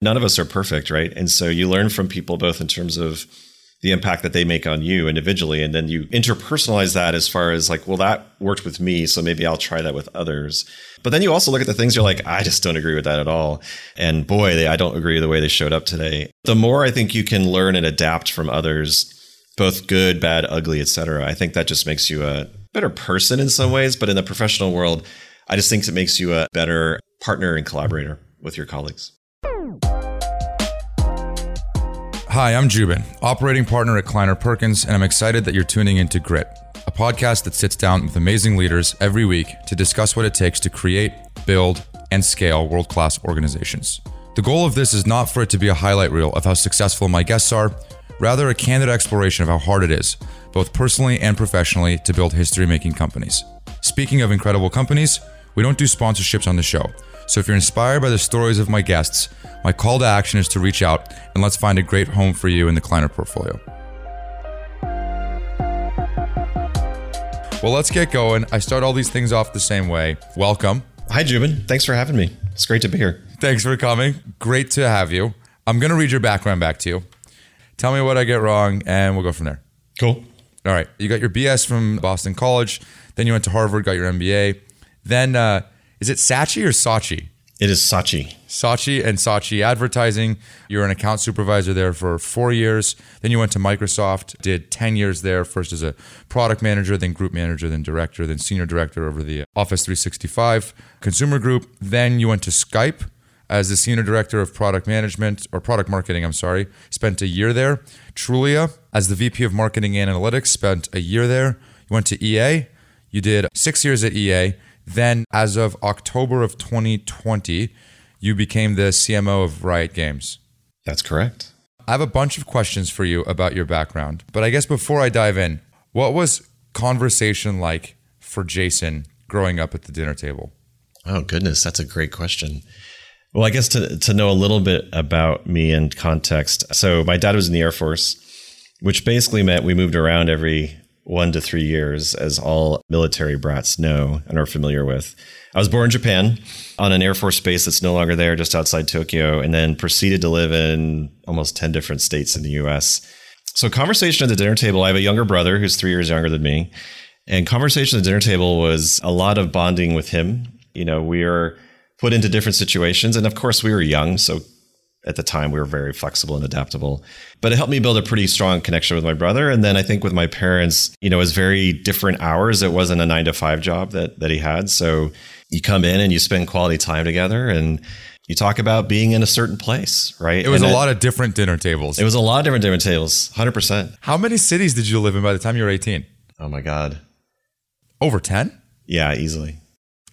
none of us are perfect, right? And so you learn from people both in terms of the impact that they make on you individually. And then you interpersonalize that as far as like, well, that worked with me. So maybe I'll try that with others. But then you also look at the things you're like, I just don't agree with that at all. And boy, they, I don't agree with the way they showed up today. The more I think you can learn and adapt from others, both good, bad, ugly, etc. I think that just makes you a better person in some ways. But in the professional world, I just think it makes you a better partner and collaborator with your colleagues. Hi, I'm Jubin, operating partner at Kleiner Perkins, and I'm excited that you're tuning into Grit, a podcast that sits down with amazing leaders every week to discuss what it takes to create, build, and scale world class organizations. The goal of this is not for it to be a highlight reel of how successful my guests are, rather, a candid exploration of how hard it is, both personally and professionally, to build history making companies. Speaking of incredible companies, we don't do sponsorships on the show. So if you're inspired by the stories of my guests, my call to action is to reach out and let's find a great home for you in the Kleiner portfolio. Well, let's get going. I start all these things off the same way. Welcome. Hi, Jubin. Thanks for having me. It's great to be here. Thanks for coming. Great to have you. I'm going to read your background back to you. Tell me what I get wrong, and we'll go from there. Cool. All right. You got your BS from Boston College. Then you went to Harvard, got your MBA. Then, uh, is it Sachi or Saatchi? It is Saatchi. Saatchi and Saatchi Advertising. You were an account supervisor there for four years. Then you went to Microsoft, did 10 years there, first as a product manager, then group manager, then director, then senior director over the Office 365 consumer group. Then you went to Skype as the senior director of product management or product marketing, I'm sorry. Spent a year there. Trulia as the VP of marketing and analytics, spent a year there. You went to EA. You did six years at EA then, as of October of 2020, you became the CMO of Riot Games. That's correct. I have a bunch of questions for you about your background, but I guess before I dive in, what was conversation like for Jason growing up at the dinner table? Oh, goodness, that's a great question. Well, I guess to, to know a little bit about me and context. So, my dad was in the Air Force, which basically meant we moved around every one to three years, as all military brats know and are familiar with. I was born in Japan on an Air Force base that's no longer there, just outside Tokyo, and then proceeded to live in almost 10 different states in the US. So, conversation at the dinner table, I have a younger brother who's three years younger than me. And conversation at the dinner table was a lot of bonding with him. You know, we are put into different situations. And of course, we were young. So, at the time we were very flexible and adaptable. But it helped me build a pretty strong connection with my brother. And then i think with my parents you know it was very different hours. It wasn't a nine to five job that that he had. So you come in and you spend quality time together and you talk about being in a certain place right? It was and a it, lot of different dinner tables. It was a lot of different dinner tables 100% how many cities did you live in by the time you were 18 oh my god. Over 10 yeah easily.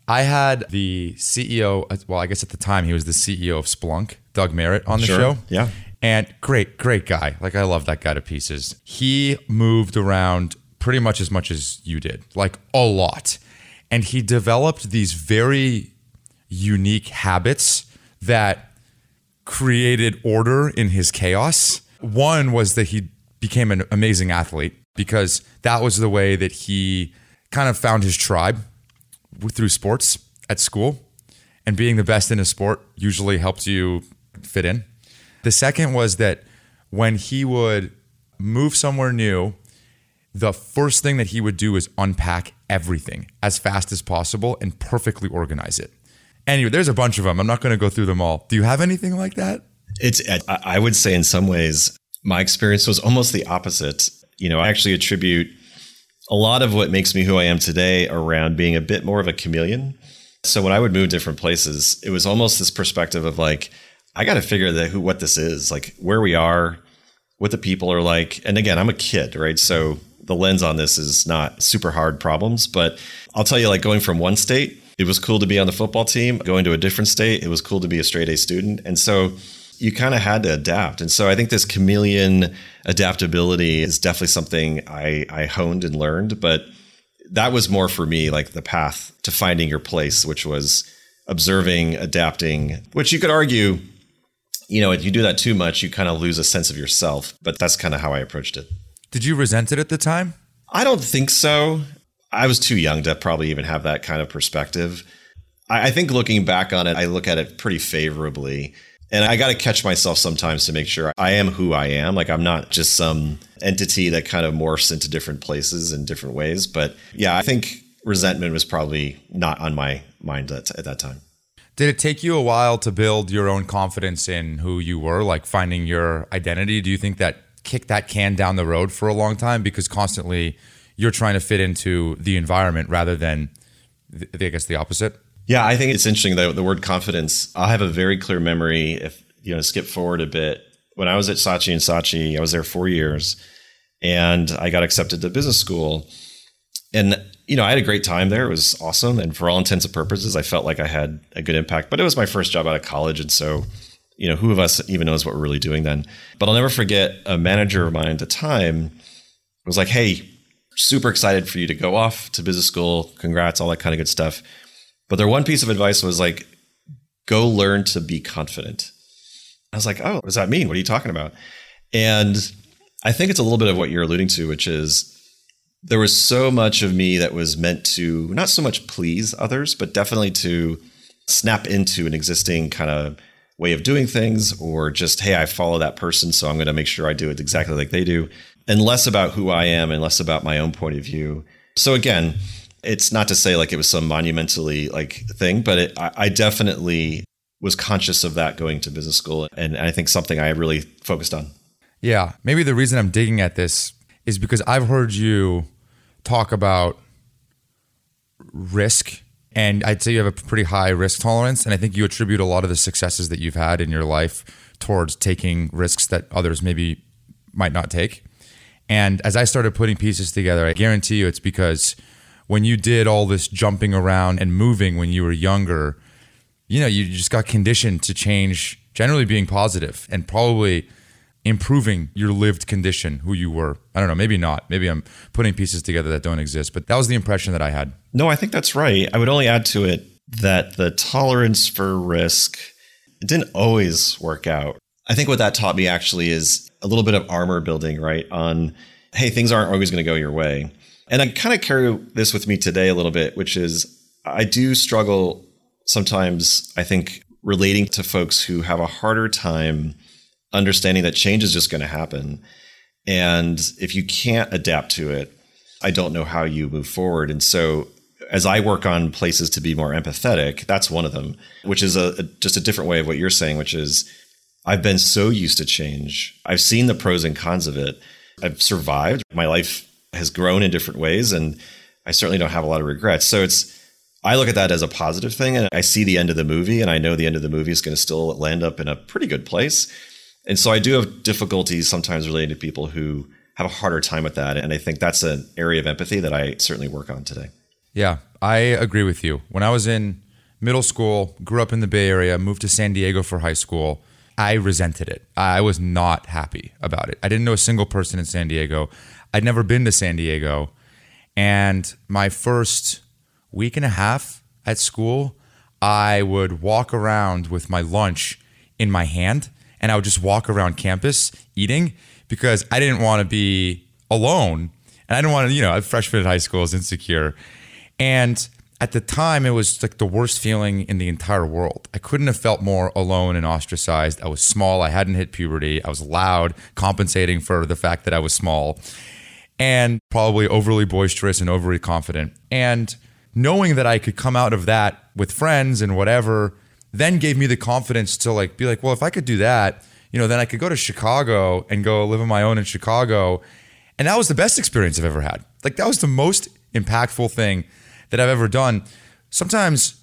I had the CEO, well, I guess at the time he was the CEO of Splunk, Doug Merritt, on the sure. show. Yeah. And great, great guy. Like, I love that guy to pieces. He moved around pretty much as much as you did, like a lot. And he developed these very unique habits that created order in his chaos. One was that he became an amazing athlete because that was the way that he kind of found his tribe through sports at school, and being the best in a sport usually helps you fit in. The second was that when he would move somewhere new, the first thing that he would do is unpack everything as fast as possible and perfectly organize it. Anyway, there's a bunch of them. I'm not going to go through them all. Do you have anything like that? It's, I would say, in some ways, my experience was almost the opposite. You know, I actually attribute a lot of what makes me who I am today around being a bit more of a chameleon. So when I would move different places, it was almost this perspective of like, I got to figure that who what this is, like where we are, what the people are like. And again, I'm a kid, right? So the lens on this is not super hard problems, but I'll tell you, like going from one state, it was cool to be on the football team. Going to a different state, it was cool to be a straight A student. And so you kind of had to adapt. And so I think this chameleon adaptability is definitely something I, I honed and learned. But that was more for me like the path to finding your place, which was observing, adapting, which you could argue, you know, if you do that too much, you kind of lose a sense of yourself. But that's kind of how I approached it. Did you resent it at the time? I don't think so. I was too young to probably even have that kind of perspective. I, I think looking back on it, I look at it pretty favorably And I got to catch myself sometimes to make sure I am who I am. Like I'm not just some entity that kind of morphs into different places in different ways. But yeah, I think resentment was probably not on my mind at, at that time. Did it take you a while to build your own confidence in who you were, like finding your identity? Do you think that kicked that can down the road for a long time because constantly you're trying to fit into the environment rather than, I guess, the opposite? Yeah, I think it's interesting though the word confidence. I have a very clear memory. If you know, skip forward a bit, when I was at Saatchi and Saatchi, I was there four years, and I got accepted to business school, you know, I had a great time there. It was awesome, and for all intents and purposes, I felt like I had a good impact. But it was my first job out of college, and so you know, who of us even knows what we're really doing then? But I'll never forget a manager of mine at the time was like, "Hey, super excited for you to go off to business school. Congrats, all that kind of good stuff." But their one piece of advice was like, go learn to be confident. I was like, oh, what does that mean? What are you talking about? And I think it's a little bit of what you're alluding to, which is there was so much of me that was meant to not so much please others, but definitely to snap into an existing kind of way of doing things or just, hey, I follow that person, so I'm going to make sure I do it exactly like they do, and less about who I am and less about my own point of view. So again, it's not to say like it was some monumentally like thing, but it, I, I definitely was conscious of that going to business school, and I think something I really focused on. Yeah, maybe the reason I'm digging at this is because I've heard you talk about risk and I'd say you have a pretty high risk tolerance and I think you attribute a lot of the successes that you've had in your life towards taking risks that others maybe might not take. And as I started putting pieces together, I guarantee you it's because when you did all this jumping around and moving when you were younger, you know, you just got conditioned to change, generally being positive and probably improving your lived condition, who you were. I don't know, maybe not. Maybe I'm putting pieces together that don't exist, but that was the impression that I had. No, I think that's right. I would only add to it that the tolerance for risk didn't always work out. I think what that taught me actually is a little bit of armor building, right? On, hey, things aren't always going to go your way. And I kind of carry this with me today a little bit, which is I do struggle sometimes, I think, relating to folks who have a harder time understanding that change is just going to happen. And if you can't adapt to it, I don't know how you move forward. And so as I work on places to be more empathetic, that's one of them, which is a, a, just a different way of what you're saying, which is I've been so used to change. I've seen the pros and cons of it. I've survived. My life has grown in different ways and I certainly don't have a lot of regrets. So it's I look at that as a positive thing and I see the end of the movie and I know the end of the movie is going to still land up in a pretty good place. And so I do have difficulties sometimes relating to people who have a harder time with that and I think that's an area of empathy that I certainly work on today. Yeah, I agree with you. When I was in middle school, grew up in the Bay Area, moved to San Diego for high school, I resented it. I was not happy about it. I didn't know a single person in San Diego. I'd never been to San Diego. And my first week and a half at school, I would walk around with my lunch in my hand and I would just walk around campus eating because I didn't want to be alone. And I didn't want to, you know, a freshman in high school is insecure. And at the time, it was like the worst feeling in the entire world. I couldn't have felt more alone and ostracized. I was small. I hadn't hit puberty. I was loud, compensating for the fact that I was small and probably overly boisterous and overly confident. And knowing that I could come out of that with friends and whatever, then gave me the confidence to like be like, well, if I could do that, you know, then I could go to Chicago and go live on my own in Chicago. And that was the best experience I've ever had. Like that was the most impactful thing that I've ever done. Sometimes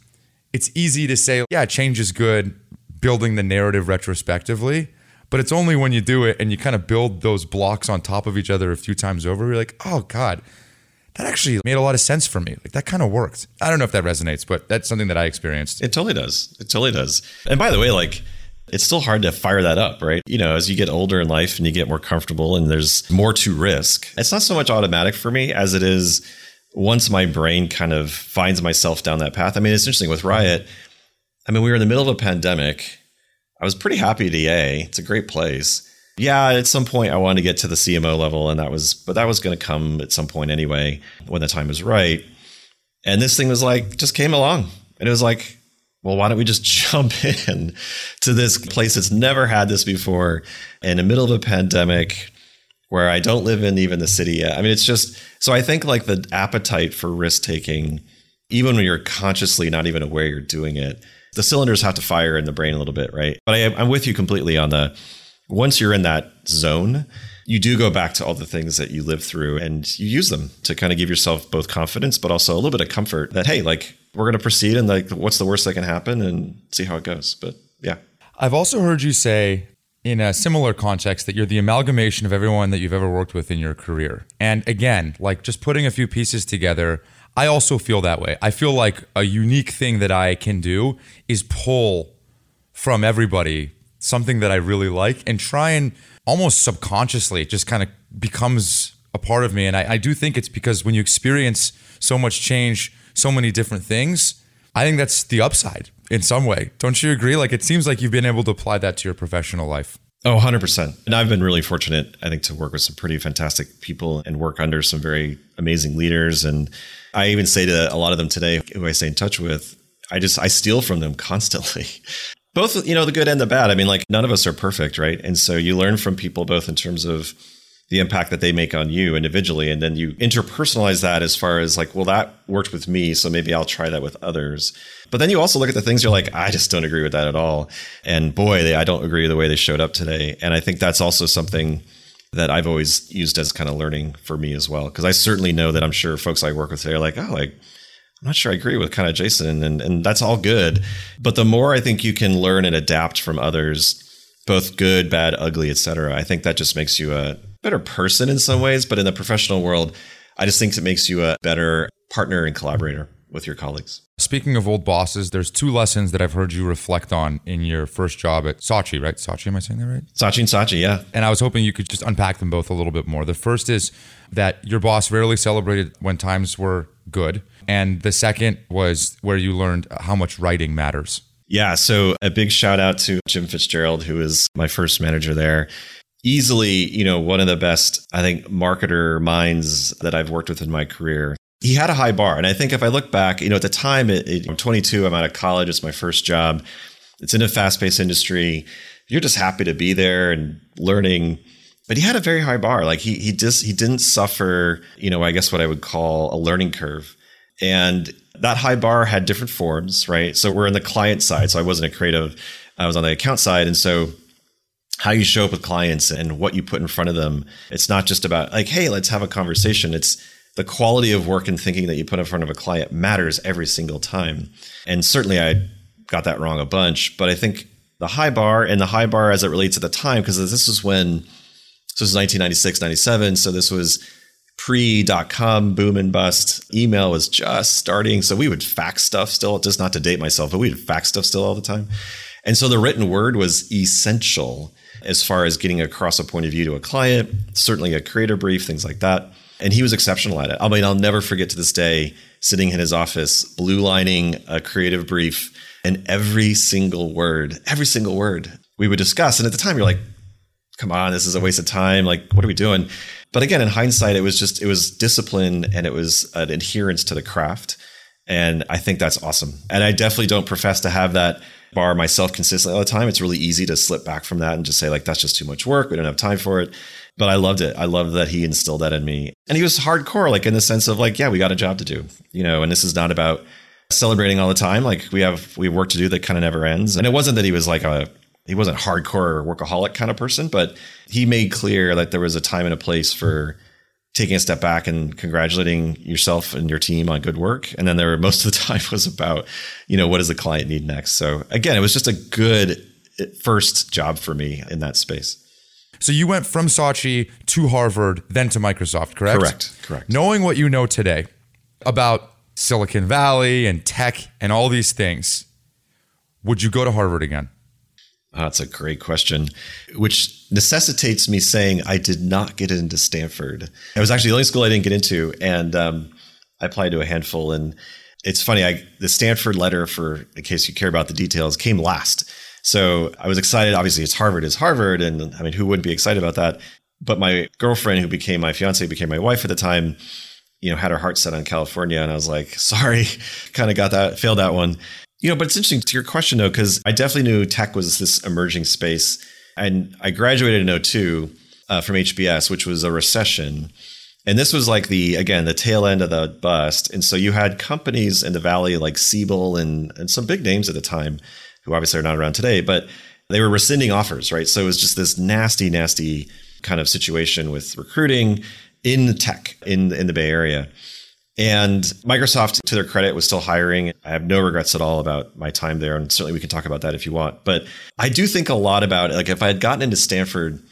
it's easy to say, yeah, change is good, building the narrative retrospectively. But it's only when you do it and you kind of build those blocks on top of each other a few times over, you're like, oh God, that actually made a lot of sense for me. Like that kind of worked. I don't know if that resonates, but that's something that I experienced. It totally does. It totally does. And by the way, like it's still hard to fire that up, right? You know, as you get older in life and you get more comfortable and there's more to risk, it's not so much automatic for me as it is once my brain kind of finds myself down that path. I mean, it's interesting with Riot. I mean, we were in the middle of a pandemic I was pretty happy at EA. It's a great place. Yeah, at some point I wanted to get to the CMO level, and that was, but that was going to come at some point anyway when the time was right. And this thing was like, just came along. And it was like, well, why don't we just jump in to this place that's never had this before in the middle of a pandemic where I don't live in even the city yet? I mean, it's just so I think like the appetite for risk taking, even when you're consciously not even aware you're doing it, the cylinders have to fire in the brain a little bit, right? But I, I'm with you completely on the once you're in that zone, you do go back to all the things that you lived through and you use them to kind of give yourself both confidence, but also a little bit of comfort that, hey, like we're going to proceed and like what's the worst that can happen and see how it goes. But yeah. I've also heard you say in a similar context that you're the amalgamation of everyone that you've ever worked with in your career. And again, like just putting a few pieces together, I also feel that way. I feel like a unique thing that I can do is pull from everybody something that I really like and try and almost subconsciously it just kind of becomes a part of me. And I, I, do think it's because when you experience so much change, so many different things, I think that's the upside in some way. Don't you agree? Like it seems like you've been able to apply that to your professional life. Oh, 100%. And I've been really fortunate, I think, to work with some pretty fantastic people and work under some very amazing leaders. And I even say to a lot of them today, who I stay in touch with, I just, I steal from them constantly both you know the good and the bad. I mean like none of us are perfect right? And so you learn from people both in terms of the impact that they make on you individually and then you interpersonalize that as far as like well that worked with me so maybe i'll try that with others. But then you also look at the things you're like i just don't agree with that at all. And boy they, i don't agree with the way they showed up today. And i think that's also something that i've always used as kind of learning for me as well because i certainly know that i'm sure folks i work with today are like oh like I'm not sure I agree with kind of Jason, and, and that's all good. But the more I think you can learn and adapt from others, both good, bad, ugly, etc., I think that just makes you a better person in some ways. But in the professional world, I just think it makes you a better partner and collaborator with your colleagues. Speaking of old bosses, there's two lessons that I've heard you reflect on in your first job at Saatchi, right? Saatchi, am I saying that right? Saatchi and Saatchi, yeah. And I was hoping you could just unpack them both a little bit more. The first is that your boss rarely celebrated when times were good. And the second was where you learned how much writing matters. Yeah. So a big shout out to Jim Fitzgerald, who was my first manager there. Easily, you know, one of the best, I think, marketer minds that I've worked with in my career. He had a high bar. And I think if I look back, you know, at the time, it, it, I'm 22, I'm out of college, it's my first job. It's in a fast paced industry. You're just happy to be there and learning but he had a very high bar. Like he he just he didn't suffer, you know, I guess what I would call a learning curve. And that high bar had different forms, right? So we're in the client side. So I wasn't a creative, I was on the account side. And so how you show up with clients and what you put in front of them, it's not just about like, hey, let's have a conversation. It's the quality of work and thinking that you put in front of a client matters every single time. And certainly I got that wrong a bunch, but I think the high bar and the high bar as it relates at the time, because this was when so this is 1996, 97. So this was pre dot com boom and bust. Email was just starting. So we would fax stuff still, just not to date myself, but we would fax stuff still all the time. And so the written word was essential as far as getting across a point of view to a client, certainly a creative brief, things like that. And he was exceptional at it. I mean, I'll never forget to this day sitting in his office, blue lining a creative brief, and every single word, every single word we would discuss. And at the time, you're like, come on, this is a waste of time. Like, what are we doing? But again, in hindsight, it was just, it was discipline and it was an adherence to the craft. And I think that's awesome. And I definitely don't profess to have that bar myself consistently all the time. It's really easy to slip back from that and just say, like, that's just too much work. We don't have time for it. But I loved it. I loved that he instilled that in me. And he was hardcore, like in the sense of like, yeah, we got a job to do, you know, and this is not about celebrating all the time. Like we have we have work to do that kind of never ends. And it wasn't that he was like a he wasn't hardcore workaholic kind of person, but he made clear that there was a time and a place for taking a step back and congratulating yourself and your team on good work. And then there were most of the time was about, you know, what does the client need next? So again, it was just a good eh, first job for me in that space. So you went from Saatchi to Harvard, then to Microsoft, correct? Correct. Correct. Knowing what you know today about Silicon Valley and tech and all these things, would you go to Harvard again? Oh, that's a great question, which necessitates me saying I did not get into Stanford. It was actually the only school I didn't get into, and um, I applied to a handful. And it's funny, I, the Stanford letter, for in case you care about the details, came last. So I was excited. Obviously, it's Harvard is Harvard, and I mean, who wouldn't be excited about that? But my girlfriend, who became my fiance, became my wife at the time, you know, had her heart set on California, and I was like, sorry, kind of got that, failed that one You know, but it's interesting to your question though, because I definitely knew tech was this emerging space. And I graduated in 02 uh, from HBS, which was a recession. And this was like the, again, the tail end of the bust. And so you had companies in the Valley like Siebel and, and some big names at the time, who obviously are not around today, but they were rescinding offers, right? So it was just this nasty, nasty kind of situation with recruiting in tech in, in the Bay Area. And Microsoft, to their credit, was still hiring. I have no regrets at all about my time there. And certainly we can talk about that if you want. But I do think a lot about. Like if I had gotten into Stanford,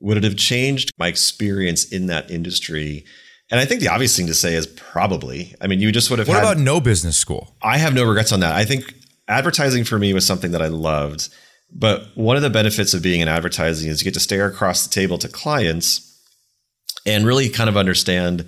would it have changed my experience in that industry? And I think the obvious thing to say is probably. I mean, you just would have. What had, about no business school? I have no regrets on that. I think advertising for me was something that I loved. But one of the benefits of being in advertising is you get to stare across the table to clients and really kind of understand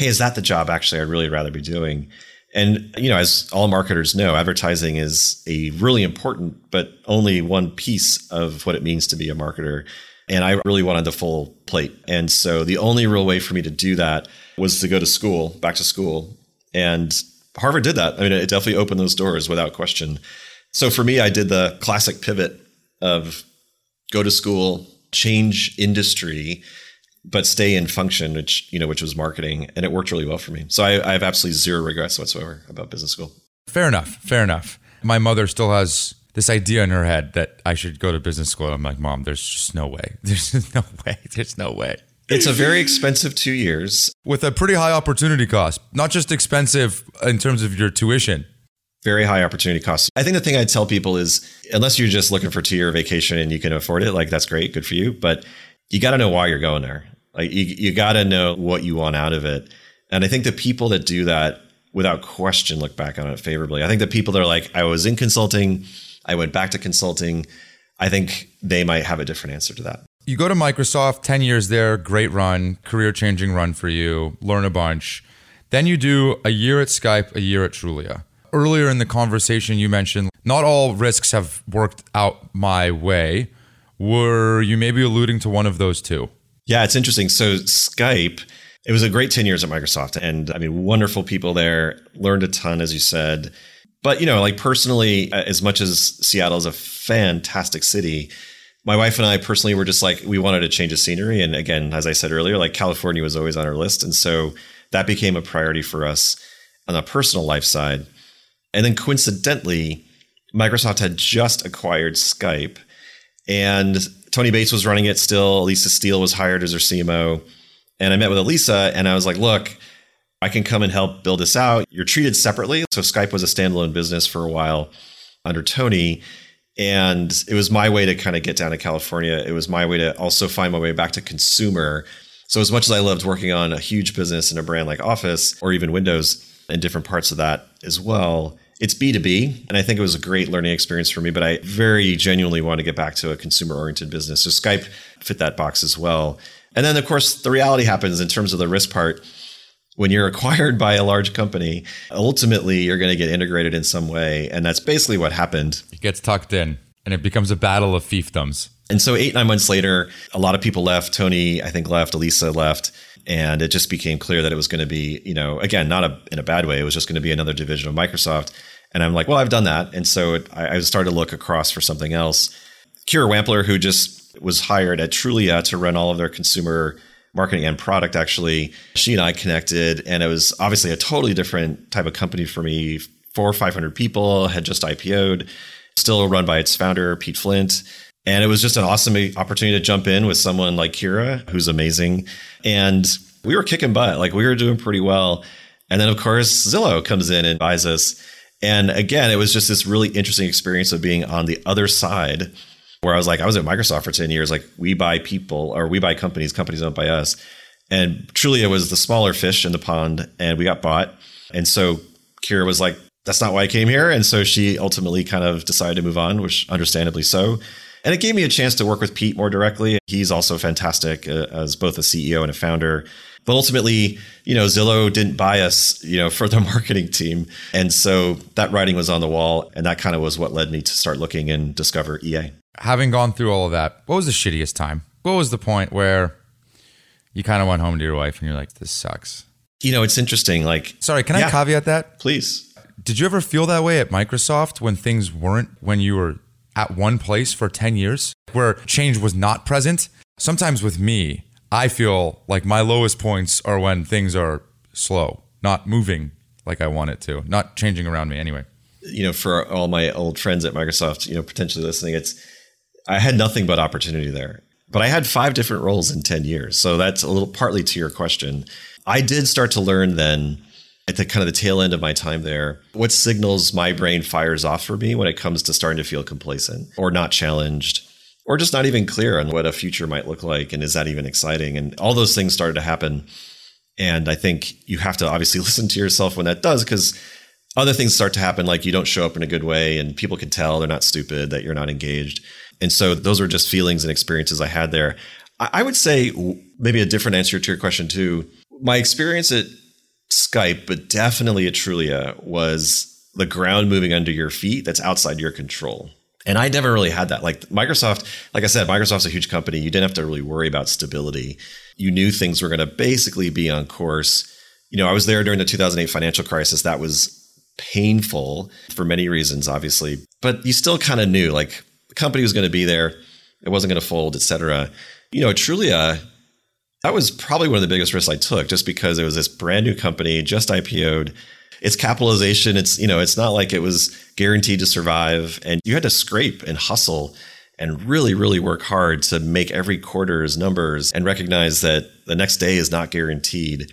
hey, is that the job actually I'd really rather be doing? And you know, as all marketers know, advertising is a really important, but only one piece of what it means to be a marketer. And I really wanted the full plate. And so the only real way for me to do that was to go to school, back to school. And Harvard did that. I mean, it definitely opened those doors without question. So for me, I did the classic pivot of go to school, change industry, but stay in function, which you know, which was marketing, and it worked really well for me. So I, I have absolutely zero regrets whatsoever about business school. Fair enough. Fair enough. My mother still has this idea in her head that I should go to business school. I'm like, Mom, there's just no way. There's no way. There's no way. It's a very expensive two years with a pretty high opportunity cost. Not just expensive in terms of your tuition. Very high opportunity cost. I think the thing I'd tell people is unless you're just looking for two year vacation and you can afford it, like that's great, good for you. But you got to know why you're going there. Like you, you got to know what you want out of it. And I think the people that do that without question look back on it favorably. I think the people that are like, I was in consulting, I went back to consulting. I think they might have a different answer to that. You go to Microsoft, 10 years there, great run, career changing run for you, learn a bunch. Then you do a year at Skype, a year at Trulia. Earlier in the conversation, you mentioned not all risks have worked out my way. Were you maybe alluding to one of those two? Yeah, it's interesting. So Skype, it was a great 10 years at Microsoft. And I mean, wonderful people there, learned a ton, as you said. But, you know, like personally, uh, as much as Seattle is a fantastic city, my wife and I personally were just like, we wanted to change the scenery. And again, as I said earlier, like California was always on our list. And so that became a priority for us on the personal life side. And then coincidentally, Microsoft had just acquired Skype. And Tony Bates was running it still. Elisa Steele was hired as her CMO. And I met with Elisa and I was like, look, I can come and help build this out. You're treated separately. So Skype was a standalone business for a while under Tony. And it was my way to kind of get down to California. It was my way to also find my way back to consumer. So as much as I loved working on a huge business in a brand like Office or even Windows and different parts of that as well, it's B2B. And I think it was a great learning experience for me, but I very genuinely want to get back to a consumer oriented business. So Skype fit that box as well. And then, of course, the reality happens in terms of the risk part. When you're acquired by a large company, ultimately you're going to get integrated in some way. And that's basically what happened. It gets tucked in and it becomes a battle of fiefdoms. And so, eight, nine months later, a lot of people left. Tony, I think, left. Elisa left. And it just became clear that it was going to be, you know, again, not a, in a bad way. It was just going to be another division of Microsoft. And I'm like, well, I've done that. And so it, I, I started to look across for something else. Kira Wampler, who just was hired at Trulia to run all of their consumer marketing and product, actually, she and I connected. And it was obviously a totally different type of company for me. Four or 500 people had just IPO'd, still run by its founder, Pete Flint. And it was just an awesome opportunity to jump in with someone like Kira, who's amazing. And we were kicking butt, like we were doing pretty well. And then, of course, Zillow comes in and buys us. And again, it was just this really interesting experience of being on the other side where I was like, I was at Microsoft for 10 years. Like, we buy people or we buy companies, companies don't buy us. And truly, it was the smaller fish in the pond, and we got bought. And so Kira was like, that's not why I came here. And so she ultimately kind of decided to move on, which understandably so. And it gave me a chance to work with Pete more directly. He's also fantastic uh, as both a CEO and a founder. But ultimately, you know, Zillow didn't buy us, you know, for the marketing team. And so that writing was on the wall. And that kind of was what led me to start looking and discover EA. Having gone through all of that, what was the shittiest time? What was the point where you kind of went home to your wife and you're like, this sucks? You know, it's interesting. Like, sorry, can yeah, I caveat that? Please. Did you ever feel that way at Microsoft when things weren't when you were at one place for 10 years where change was not present? Sometimes with me, I feel like my lowest points are when things are slow, not moving like I want it to, not changing around me anyway. You know, for all my old friends at Microsoft, you know, potentially listening, it's I had nothing but opportunity there. But I had five different roles in 10 years. So that's a little partly to your question. I did start to learn then at the kind of the tail end of my time there, what signals my brain fires off for me when it comes to starting to feel complacent or not challenged or just not even clear on what a future might look like and is that even exciting? And all those things started to happen. And i think you have to obviously listen to yourself when that does because other things start to happen like you don't show up in a good way and people can tell they're not stupid that you're not engaged. And so those were just feelings and experiences i had there. I would say maybe a different answer to your question too. My experience at skype but definitely at was the ground moving under your feet that's outside your control and I never really had that. Like Microsoft, like I said, Microsoft's a huge company. You didn't have to really worry about stability. You knew things were going to basically be on course. You know, I was there during the 2008 financial crisis. That was painful for many reasons, obviously, but you still kind of knew like the company was going to be there. It wasn't going to fold, et cetera. You know, Trulia, that was probably one of the biggest risks I took just because it was this brand new company, just IPO'd its capitalization, it's you know, it's not like it was guaranteed to survive, and you had to scrape and hustle and really, really work hard to make every quarter's numbers and recognize that the next day is not guaranteed.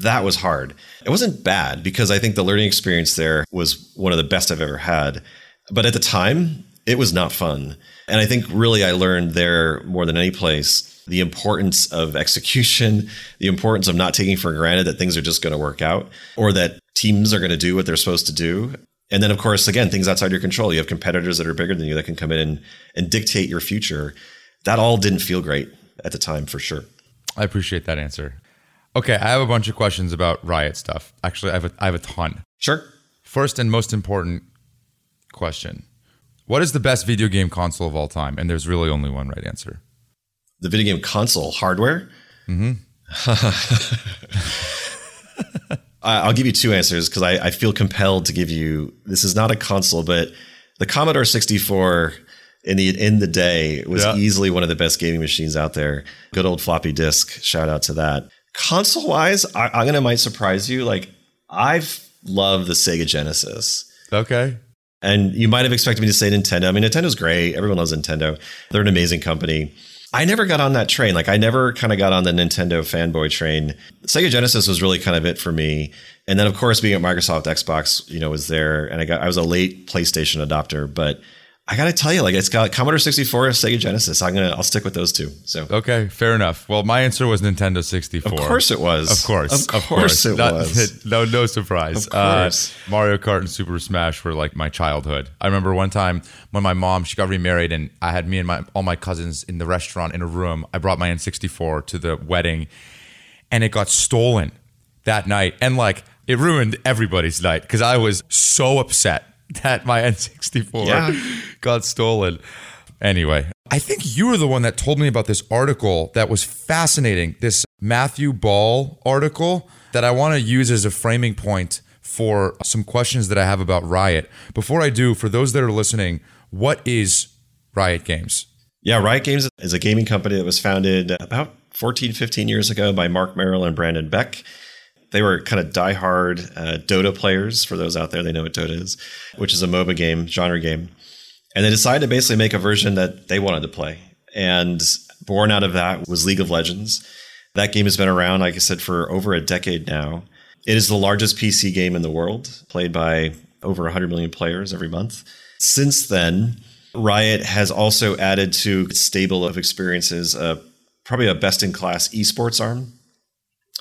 That was hard. It wasn't bad because I think the learning experience there was one of the best I've ever had. But at the time, it was not fun. And I think really I learned there more than any place the importance of execution, the importance of not taking for granted that things are just going to work out or that teams are going to do what they're supposed to do. And then, of course, again, things outside your control. You have competitors that are bigger than you that can come in and, and dictate your future. That all didn't feel great at the time, for sure. I appreciate that answer. Okay, I have a bunch of questions about Riot stuff. Actually, I have a, I have a ton. Sure. First and most important question What is the best video game console of all time? And there's really only one right answer. The video game console hardware? Mm-hmm. I'll give you two answers because I, I, feel compelled to give you. This is not a console, but the Commodore 64 in the in the day was yeah. easily one of the best gaming machines out there. Good old floppy disk. Shout out to that. Console wise, I, I'm gonna might surprise you. Like I've loved the Sega Genesis. Okay. And you might have expected me to say Nintendo. I mean, Nintendo's great. Everyone loves Nintendo. They're an amazing company. I never got on that train. Like I never kind of got on the Nintendo fanboy train. Sega Genesis was really kind of it for me. And then of course being at Microsoft Xbox, you know, was there and I got I was a late PlayStation adopter, but I got to tell you, like it's got Commodore 64, Sega Genesis. I'm gonna, I'll stick with those two. So okay, fair enough. Well, my answer was Nintendo 64. Of course it was. Of course, of course, of course it Not, was. No, no surprise. Of course, uh, Mario Kart and Super Smash were like my childhood. I remember one time when my mom she got remarried, and I had me and my all my cousins in the restaurant in a room. I brought my N64 to the wedding, and it got stolen that night, and like it ruined everybody's night because I was so upset that my N64 yeah. got stolen. Anyway, I think you were the one that told me about this article that was fascinating. This Matthew Ball article that I want to use as a framing point for some questions that I have about Riot. Before I do, for those that are listening, what is Riot Games? Yeah, Riot Games is a gaming company that was founded about 14, 15 years ago by Marc Merrill and Brandon Beck. They were kind of diehard uh, Dota players. For those out there, they know what Dota is, which is a MOBA game, genre game. And they decided to basically make a version that they wanted to play. And born out of that was League of Legends. That game has been around, like I said, for over a decade now. It is the largest PC game in the world, played by over 100 million players every month. Since then, Riot has also added to its stable of experiences uh, probably a best in class esports arm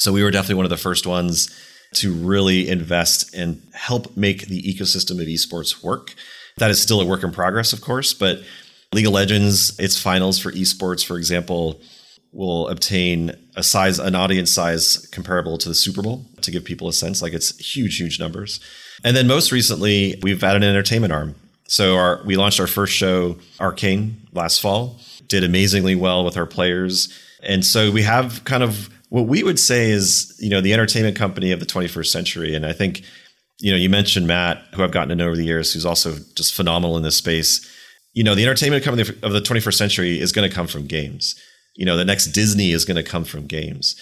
so we were definitely one of the first ones to really invest and help make the ecosystem of esports work. That is still a work in progress, of course, but League of Legends, its finals for esports, for example, will obtain a size, an audience size comparable to the Super Bowl to give people a sense. Like it's huge, huge numbers. And then most recently, we've added an entertainment arm. So our, we launched our first show, Arcane, last fall. Did amazingly well with our players. And so we have kind of what we would say is, you know, the entertainment company of the 21st century. And I think You know, you mentioned Matt, who I've gotten to know over the years, who's also just phenomenal in this space. You know, the entertainment company of the 21st century is going to come from games. You know, the next Disney is going to come from games.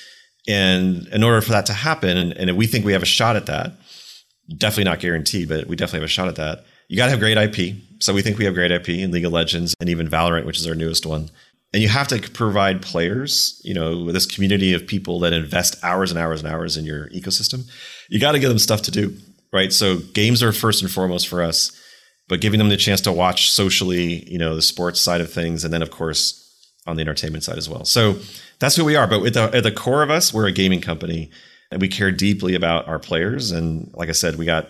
And in order for that to happen, and, and we think we have a shot at that, definitely not guaranteed, but we definitely have a shot at that. You got to have great IP. So we think we have great IP in League of Legends and even Valorant, which is our newest one. And you have to provide players, you know, this community of people that invest hours and hours and hours in your ecosystem. You got to give them stuff to do, right? So games are first and foremost for us, but giving them the chance to watch socially, you know, the sports side of things, and then of course on the entertainment side as well. So that's who we are. But the, at the core of us, we're a gaming company and we care deeply about our players. And like I said, we got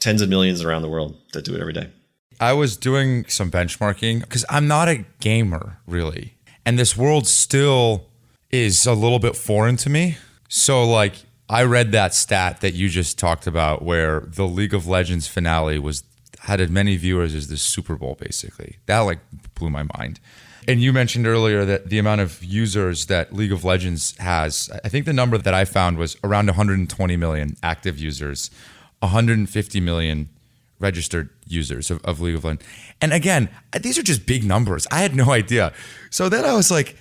tens of millions around the world that do it every day. I was doing some benchmarking because I'm not a gamer really. And this world still is a little bit foreign to me. So, like, I read that stat that you just talked about where the League of Legends finale was had as many viewers as the Super Bowl, basically. That like blew my mind. And you mentioned earlier that the amount of users that League of Legends has, I think the number that I found was around 120 million active users, 150 million registered users of, of League of Legends. And again, these are just big numbers. I had no idea. So then I was like,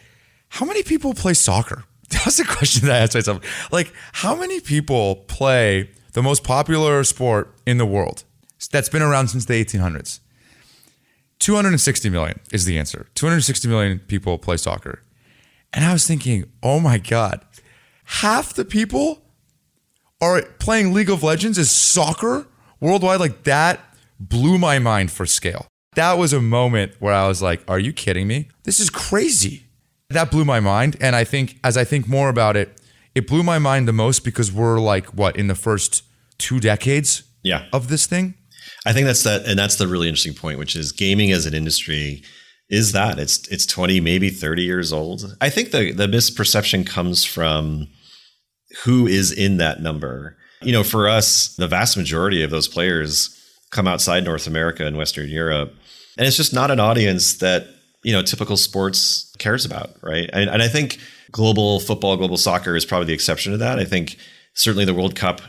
how many people play soccer? That was the question that I asked myself. Like, how many people play the most popular sport in the world that's been around since the 1800s? 260 million is the answer. 260 million people play soccer. And I was thinking, oh my God, half the people are playing League of Legends is soccer worldwide. Like that blew my mind for scale. That was a moment where I was like, are you kidding me? This is crazy. That blew my mind. And I think as I think more about it, it blew my mind the most because we're like, what, in the first two decades yeah. of this thing? I think that's that, and that's the really interesting point, which is gaming as an industry is that it's it's 20 maybe 30 years old i think the the misperception comes from who is in that number you know for us the vast majority of those players come outside north america and western europe and it's just not an audience that you know typical sports cares about right and, and i think global football global soccer is probably the exception to that i think certainly the world cup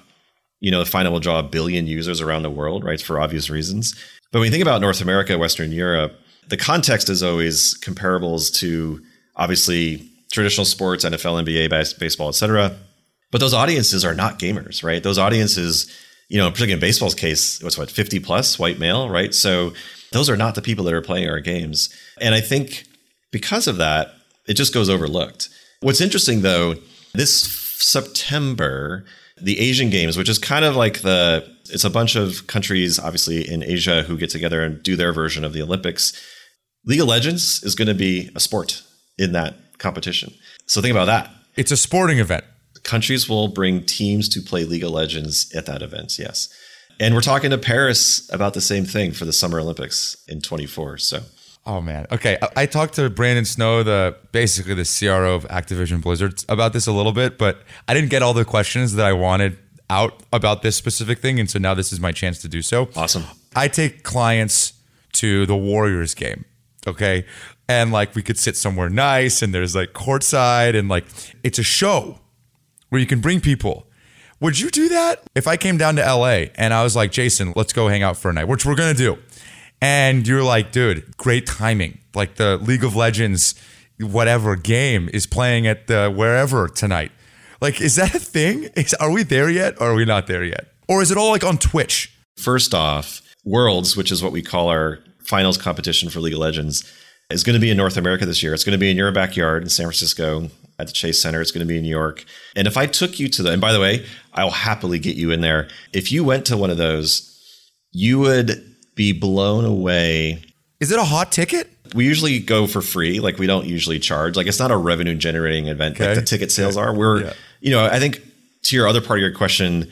you know, the final will draw a billion users around the world, right? For obvious reasons. But when you think about North America, Western Europe, the context is always comparables to obviously traditional sports, NFL, NBA, baseball, et cetera. But those audiences are not gamers, right? Those audiences, you know, particularly in baseball's case, what's what, 50 plus white male, right? So those are not the people that are playing our games. And I think because of that, it just goes overlooked. What's interesting though, this September, the Asian Games, which is kind of like the it's a bunch of countries, obviously in Asia, who get together and do their version of the Olympics. League of Legends is going to be a sport in that competition. So think about that. It's a sporting event. Countries will bring teams to play League of Legends at that event. Yes. And we're talking to Paris about the same thing for the Summer Olympics in 24. So Oh man. Okay. I, I, talked to Brandon Snow, the basically the CRO of Activision Blizzard, about this a little bit, but I didn't get all the questions that I wanted out about this specific thing, and so now this is my chance to do so. Awesome. I take clients to the Warriors game. Okay. And like we could sit somewhere nice and there's like courtside and like it's a show where you can bring people. Would you do that? If I came down to LA and I was like, Jason, let's go hang out for a night, which we're gonna do and you're like, dude, great timing. Like the League of Legends, whatever game is playing at the wherever tonight. Like, is that a thing? Is, are we there yet or are we not there yet? Or is it all like on Twitch? First off, Worlds, which is what we call our finals competition for League of Legends, is going to be in North America this year. It's going to be in your backyard in San Francisco at the Chase Center. It's going to be in New York. And if I took you to the, and by the way, I'll happily get you in there. If you went to one of those, you would be blown away. Is it a hot ticket? We usually go for free. Like we don't usually charge. Like it's not a revenue generating event okay. like the ticket sales are. We're, yeah. you know, I think to your other part of your question,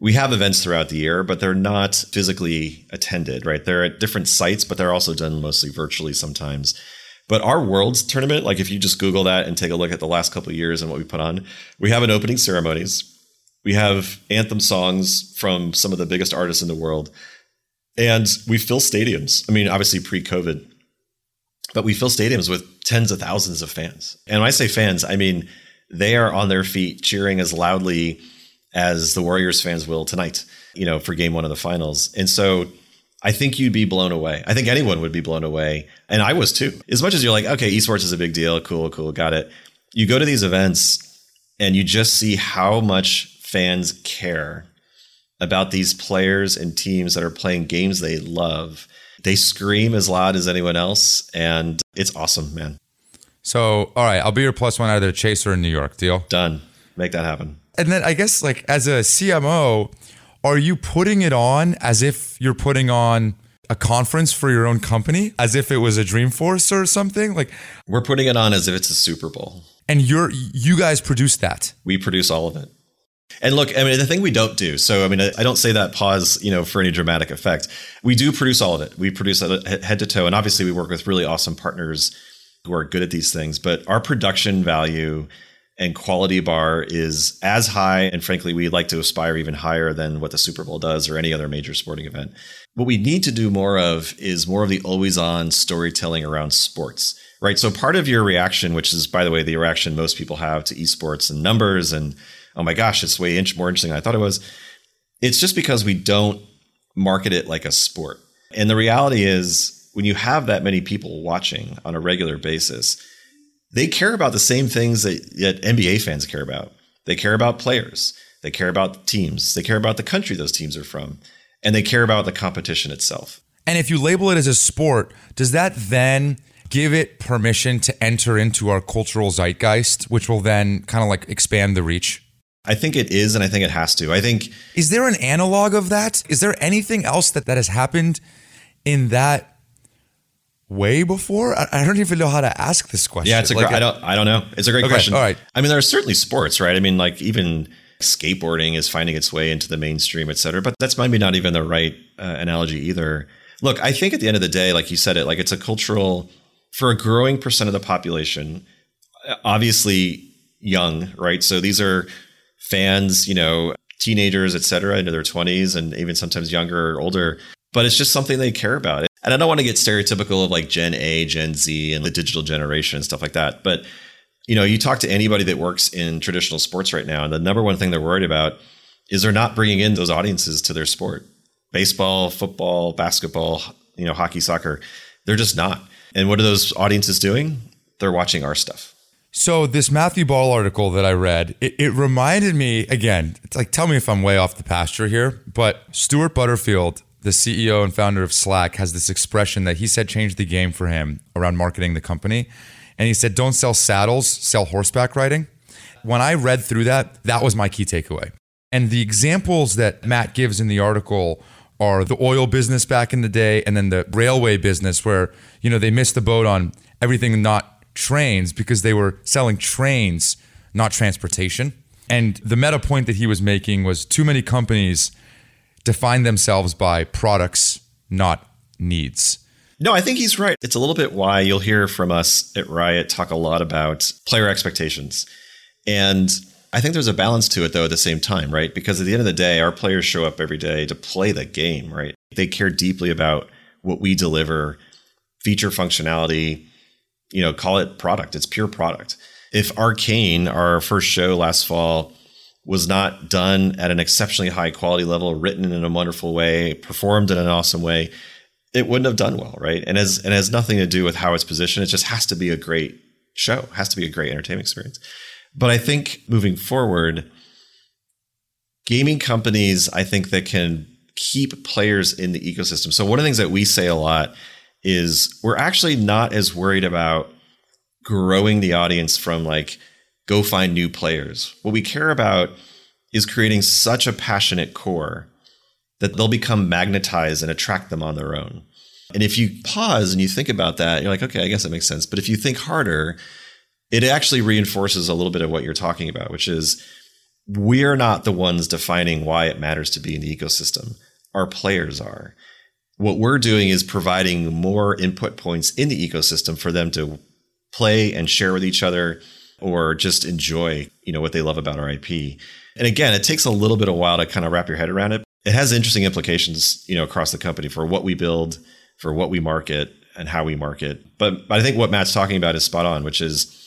we have events throughout the year, but they're not physically attended, right? They're at different sites, but they're also done mostly virtually sometimes. But our Worlds tournament, like if you just Google that and take a look at the last couple of years and what we put on, we have an opening ceremonies. We have anthem songs from some of the biggest artists in the world. And we fill stadiums. I mean, obviously pre COVID, but we fill stadiums with tens of thousands of fans. And when I say fans, I mean they are on their feet cheering as loudly as the Warriors fans will tonight, you know, for game one of the finals. And so I think you'd be blown away. I think anyone would be blown away. And I was too. As much as you're like, okay, esports is a big deal. Cool, cool, got it. You go to these events and you just see how much fans care about these players and teams that are playing games they love. They scream as loud as anyone else. And it's awesome, man. So, all right, I'll be your plus one either Chase or in New York. Deal? Done. Make that happen. And then I guess, like, as a CMO, are you putting it on as if you're putting on a conference for your own company, as if it was a Dreamforce or something? Like, we're putting it on as if it's a Super Bowl. And you're you guys produce that. We produce all of it. And look, I mean, the thing we don't do, so I mean, I don't say that pause, you know, for any dramatic effect. We do produce all of it. We produce it head to toe. And obviously, we work with really awesome partners who are good at these things. But our production value and quality bar is as high. And frankly, we'd like to aspire even higher than what the Super Bowl does or any other major sporting event. What we need to do more of is more of the always on storytelling around sports, right? So part of your reaction, which is, by the way, the reaction most people have to esports and numbers and, oh my gosh, it's way more interesting than I thought it was. It's just because we don't market it like a sport. And the reality is, when you have that many people watching on a regular basis, they care about the same things that, that NBA fans care about. They care about players. They care about teams. They care about the country those teams are from. And they care about the competition itself. And if you label it as a sport, does that then give it permission to enter into our cultural zeitgeist, which will then kind of like expand the reach? I think it is, and I think it has to. I think. Is there an analog of that? Is there anything else that, that has happened in that way before? I, I, don't even know how to ask this question. Yeah, it's a like great, I don't I don't know. It's a great okay, question. All right. I mean, there are certainly sports, right? I mean, like even skateboarding is finding its way into the mainstream, et cetera. But that's maybe not even the right uh, analogy either. Look, I think at the end of the day, like you said it, like it's a cultural for a growing percent of the population, obviously young, right? So these are fans, you know, teenagers, et cetera, into their 20s and even sometimes younger or older. But it's just something they care about and I don't want to get stereotypical of like Gen A, Gen Z, and the digital generation and stuff like that. But you know, you talk to anybody that works in traditional sports right now, and the number one thing they're worried about is they're not bringing in those audiences to their sport. Baseball, football, basketball, you know, hockey, soccer, they're just not. And what are those audiences doing? They're watching our stuff. So this Matthew Ball article that I read, it, it, reminded me again. It's like tell me if I'm way off the pasture here, but Stuart Butterfield the CEO and founder of Slack, has this expression that he said changed the game for him around marketing the company. And he said, don't sell saddles, sell horseback riding. When I read through that, that was my key takeaway. And the examples that Matt gives in the article are the oil business back in the day and then the railway business where, you know, they missed the boat on everything not trains because they were selling trains, not transportation. And the meta point that he was making was too many companies define themselves by products, not needs. No, I think he's right. It's a little bit why you'll hear from us at Riot talk a lot about player expectations. And I think there's a balance to it though at the same time, right? Because at the end of the day, our players show up every day to play the game, right? They care deeply about what we deliver, feature functionality, you know, call it product. It's pure product. If Arcane, our first show last fall, was not done at an exceptionally high quality level, written in a wonderful way, performed in an awesome way, it wouldn't have done well, right? And has and has nothing to do with how it's positioned. It just has to be a great show, it has to be a great entertainment experience. But I think moving forward, gaming companies, I think that can keep players in the ecosystem. So one of the things that we say a lot is we're actually not as worried about growing the audience from like go find new players. What we care about is creating such a passionate core that they'll become magnetized and attract them on their own. And if you pause and you think about that, you're like, okay, I guess that makes sense. But if you think harder, it actually reinforces a little bit of what you're talking about, which is we're not the ones defining why it matters to be in the ecosystem. Our players are. What we're doing is providing more input points in the ecosystem for them to play and share with each other or just enjoy, you know, what they love about our IP. And again, it takes a little bit of while to kind of wrap your head around it. It has interesting implications, you know, across the company for what we build, for what we market, and how we market. But, but I think what Matt's talking about is spot on, which is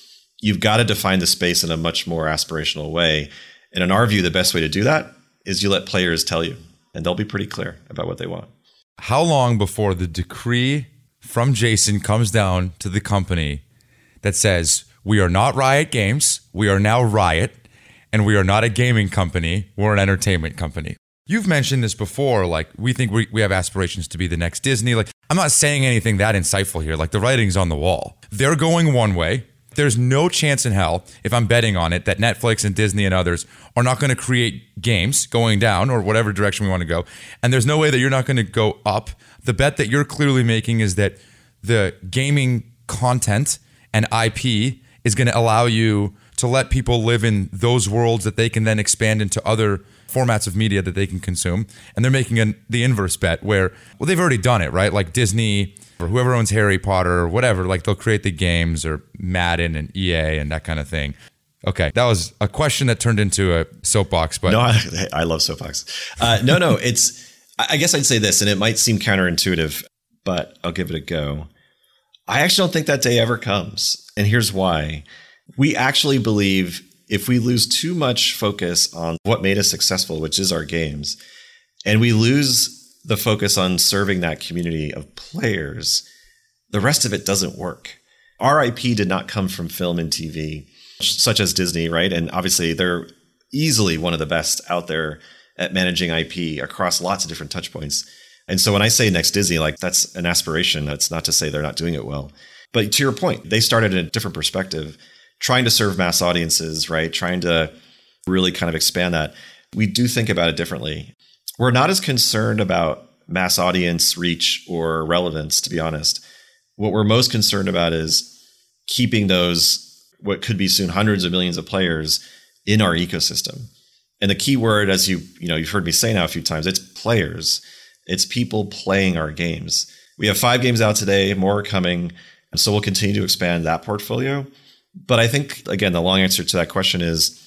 you've got to define the space in a much more aspirational way. And in our view, the best way to do that is you let players tell you, and they'll be pretty clear about what they want. How long before the decree from Jason comes down to the company that says, we are not Riot Games, we are now Riot, and we are not a gaming company, we're an entertainment company. You've mentioned this before, like we think we, we have aspirations to be the next Disney. Like, I'm not saying anything that insightful here. Like, the writing's on the wall. They're going one way. There's no chance in hell, if I'm betting on it, that Netflix and Disney and others are not going to create games going down or whatever direction we want to go. And there's no way that you're not going to go up. The bet that you're clearly making is that the gaming content and IP is going to allow you to let people live in those worlds that they can then expand into other formats of media that they can consume. And they're making an, the inverse bet where, well, they've already done it, right? Like Disney or whoever owns Harry Potter or whatever, like they'll create the games or Madden and EA and that kind of thing. Okay, that was a question that turned into a soapbox, but no, I, I love soapbox. Uh, no, no, it's. I guess I'd say this, and it might seem counterintuitive, but I'll give it a go. I actually don't think that day ever comes, and here's why. We actually believe if we lose too much focus on what made us successful, which is our games, and we lose the focus on serving that community of players, the rest of it doesn't work. Our IP did not come from film and TV, such as Disney, right? And obviously, they're easily one of the best out there at managing IP across lots of different touch points. And so when I say next Disney, like that's an aspiration. That's not to say they're not doing it well. But to your point, they started in a different perspective trying to serve mass audiences, right? Trying to really kind of expand that. We do think about it differently. We're not as concerned about mass audience reach or relevance, to be honest. What we're most concerned about is keeping those, what could be soon hundreds of millions of players in our ecosystem. And the key word, as you you know, you've heard me say now a few times, it's players. It's people playing our games. We have five games out today, more coming. So we'll continue to expand that portfolio. But I think, again, the long answer to that question is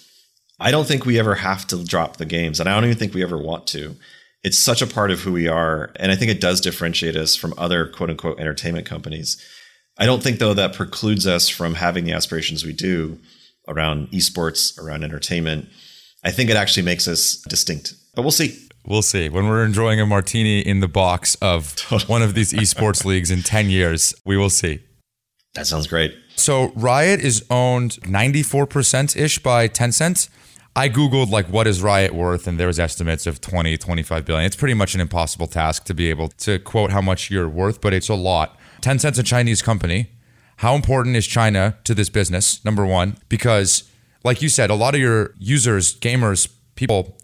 I don't think we ever have to drop the games. And I don't even think we ever want to. It's such a part of who we are. And I think it does differentiate us from other quote unquote entertainment companies. I don't think, though, that precludes us from having the aspirations we do around esports, around entertainment. I think it actually makes us distinct. But we'll see. We'll see. When we're enjoying a martini in the box of one of these esports leagues in 10 years, we will see. That sounds great. So Riot is owned 94% ish by Tencent. I Googled like what is Riot worth, and there was estimates of 20, 25 billion. It's pretty much an impossible task to be able to quote how much you're worth, but it's a lot. Tencent's a Chinese company. How important is China to this business? Number one, because like you said, a lot of your users, gamers, people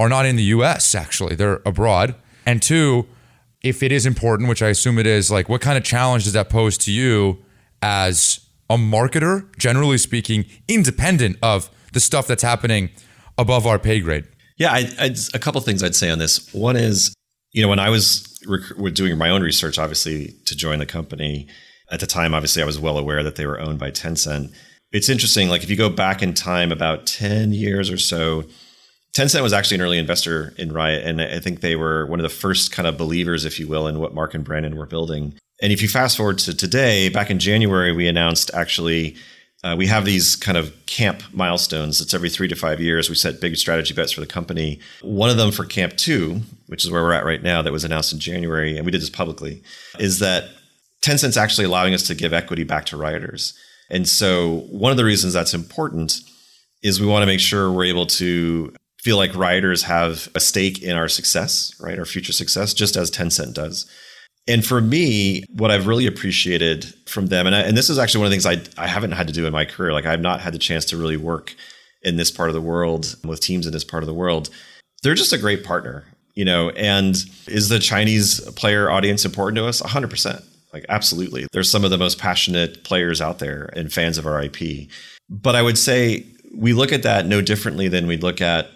are not in the US actually, they're abroad. And two, if it is important, which I assume it is, like what kind of challenge does that pose to you as a marketer, generally speaking, independent of the stuff that's happening above our pay grade? Yeah, I, I'd, a couple things I'd say on this. One is, you know, when I was rec- doing my own research, obviously to join the company, at the time, obviously, I was well aware that they were owned by Tencent. It's interesting, like if you go back in time about 10 years or so, Tencent was actually an early investor in Riot. And I think they were one of the first kind of believers, if you will, in what Marc and Brandon were building. And if you fast forward to today, back in January, we announced actually uh, we have these kind of camp milestones. It's every three to five years. We set big strategy bets for the company. One of them for Camp Two, which is where we're at right now, that was announced in January, and we did this publicly, is that Tencent's actually allowing us to give equity back to rioters. And so one of the reasons that's important is we want to make sure we're able to feel like rioters have a stake in our success, right? Our future success, just as Tencent does. And for me, what I've really appreciated from them, and, I, and this is actually one of the things I, I haven't had to do in my career, like I've not had the chance to really work in this part of the world with teams in this part of the world. They're just a great partner, you know. And is the Chinese player audience important to us? 100%. Like, absolutely. There's some of the most passionate players out there and fans of our IP. But I would say we look at that no differently than we'd look at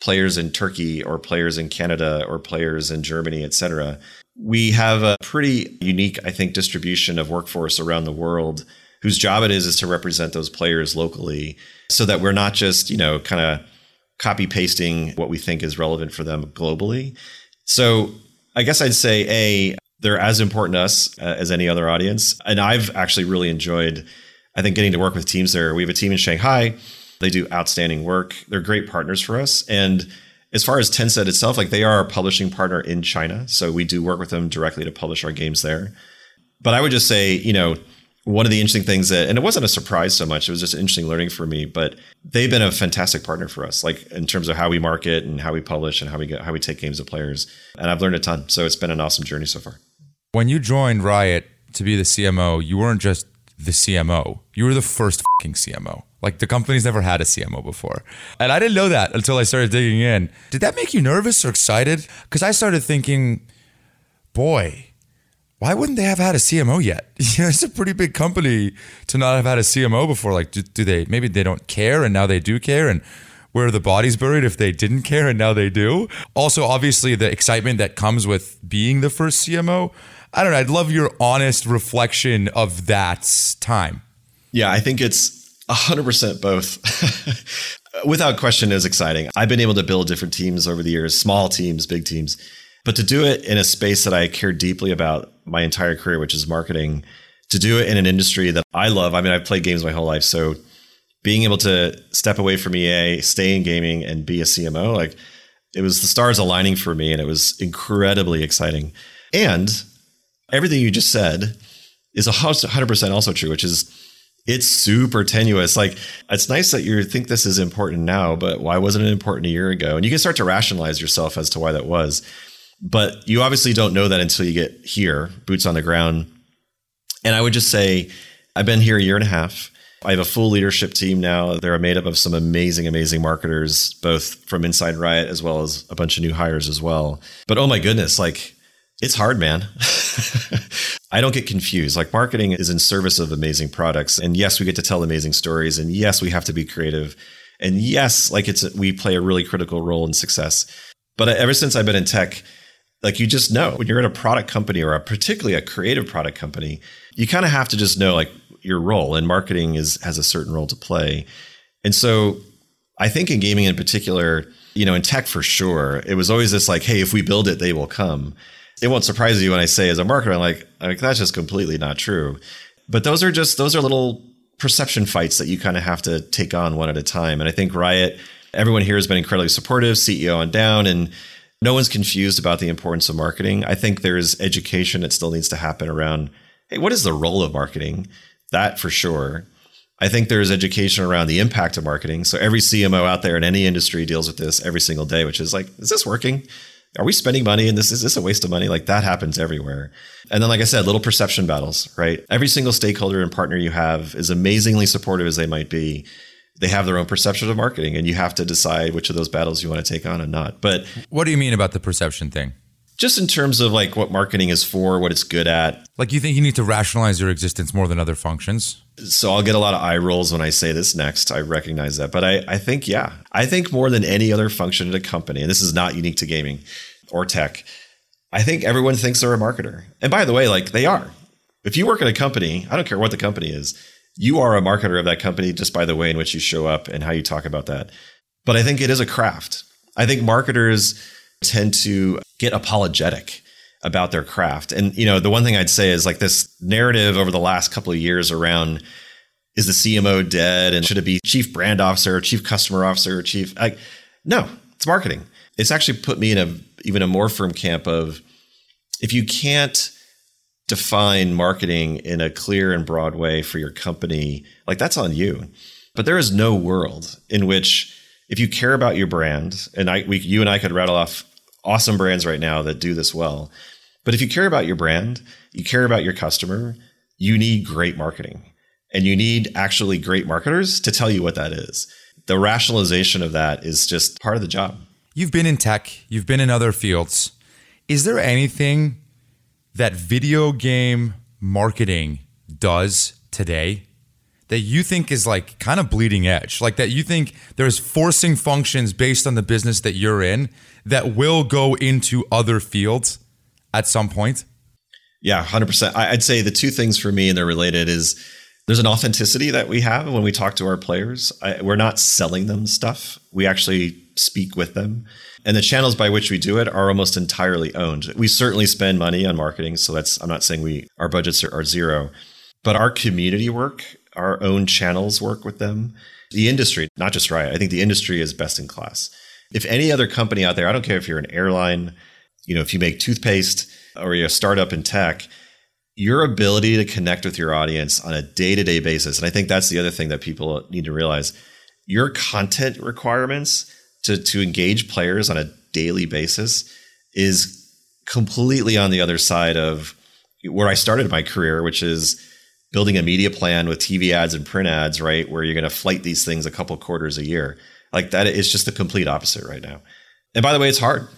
players in Turkey or players in Canada or players in Germany, et cetera we have a pretty unique, I think, distribution of workforce around the world whose job it is is to represent those players locally so that we're not just, you know, kind of copy pasting what we think is relevant for them globally. So I guess I'd say, A, they're as important to us uh, as any other audience. And I've actually really enjoyed, I think, getting to work with teams there. We have a team in Shanghai. They do outstanding work. They're great partners for us. And as far as Tencent itself, like they are our publishing partner in China. So we do work with them directly to publish our games there. But I would just say, you know, one of the interesting things that, and it wasn't a surprise so much, it was just interesting learning for me, but they've been a fantastic partner for us, like in terms of how we market and how we publish and how we get, how we take games to players. And I've learned a ton. So it's been an awesome journey so far. When you joined Riot to be the CMO, you weren't just the CMO, you were the first fucking CMO. Like the company's never had a CMO before. And I didn't know that until I started digging in. Did that make you nervous or excited? Because I started thinking, boy, why wouldn't they have had a CMO yet? It's a pretty big company to not have had a CMO before. Like, do, do they, maybe they don't care and now they do care. And where are the bodies buried if they didn't care and now they do? Also, obviously, the excitement that comes with being the first CMO. I don't know. I'd love your honest reflection of that time. Yeah, I think it's 100% both. Without question, is exciting. I've been able to build different teams over the years, small teams, big teams. But to do it in a space that I care deeply about my entire career, which is marketing, to do it in an industry that I love. I mean, I've played games my whole life. So being able to step away from EA, stay in gaming, and be a CMO, like it was the stars aligning for me. And it was incredibly exciting. And everything you just said is 100% also true, which is it's super tenuous. Like it's nice that you think this is important now, but why wasn't it important a year ago? And you can start to rationalize yourself as to why that was. But you obviously don't know that until you get here, boots on the ground. And I would just say, I've been here a year and a half. I have a full leadership team now. They're made up of some amazing, amazing marketers, both from inside Riot as well as a bunch of new hires as well. But oh my goodness, like it's hard, man. I don't get confused. Like marketing is in service of amazing products. And yes, we get to tell amazing stories. And yes, we have to be creative. And yes, like it's we play a really critical role in success. But ever since I've been in tech, like you just know when you're in a product company or a particularly a creative product company, you kind of have to just know like your role and marketing is has a certain role to play. And so I think in gaming in particular, you know, in tech for sure, it was always this like, hey, if we build it, they will come. It won't surprise you when I say as a marketer, I'm like, that's just completely not true. But those are just those are little perception fights that you kind of have to take on one at a time. And I think Riot, everyone here has been incredibly supportive, CEO on down, and no one's confused about the importance of marketing. I think there's education that still needs to happen around, hey, what is the role of marketing? That for sure. I think there's education around the impact of marketing. So every CMO out there in any industry deals with this every single day, which is like, is this working? Are we spending money and this is this a waste of money? Like that happens everywhere. And then, like I said, little perception battles, right? Every single stakeholder and partner you have is amazingly supportive as they might be they have their own perception of marketing and you have to decide which of those battles you want to take on and not. But what do you mean about the perception thing? Just in terms of like what marketing is for, what it's good at. Like you think you need to rationalize your existence more than other functions? So I'll get a lot of eye rolls when I say this next. I recognize that. But I, I think, yeah, I think more than any other function in a company, and this is not unique to gaming or tech, I think everyone thinks they're a marketer. And by the way, like they are. If you work at a company, I don't care what the company is, you are a marketer of that company just by the way in which you show up and how you talk about that. But I think it is a craft. I think marketers tend to get apologetic about their craft. And you know, the one thing I'd say is like this narrative over the last couple of years around is the CMO dead and should it be chief brand officer, chief customer officer, chief like no, it's marketing. It's actually put me in a even a more firm camp of if you can't define marketing in a clear and broad way for your company, like that's on you. But there is no world in which if you care about your brand, and I, we, you and I could rattle off awesome brands right now that do this well. But if you care about your brand, you care about your customer, you need great marketing. And you need actually great marketers to tell you what that is. The rationalization of that is just part of the job. You've been in tech, you've been in other fields. Is there anything that video game marketing does today that you think is like kind of bleeding edge? Like that you think there's forcing functions based on the business that you're in that will go into other fields at some point? Yeah, 100%. I'd say the two things for me and they're related is there's an authenticity that we have when we talk to our players. I, we're not selling them stuff. We actually speak with them. And the channels by which we do it are almost entirely owned. We certainly spend money on marketing, so that's I'm not saying we our budgets are, are zero, but our community work our own channels work with them. The industry, not just Riot, I think the industry is best in class. If any other company out there, I don't care if you're an airline, you know, if you make toothpaste or you're a startup in tech, your ability to connect with your audience on a day-to-day basis, and I think that's the other thing that people need to realize, your content requirements to, to engage players on a daily basis is completely on the other side of where I started my career, which is building a media plan with TV ads and print ads, right? Where you're going to flight these things a couple quarters a year. Like that is just the complete opposite right now. And by the way, it's hard.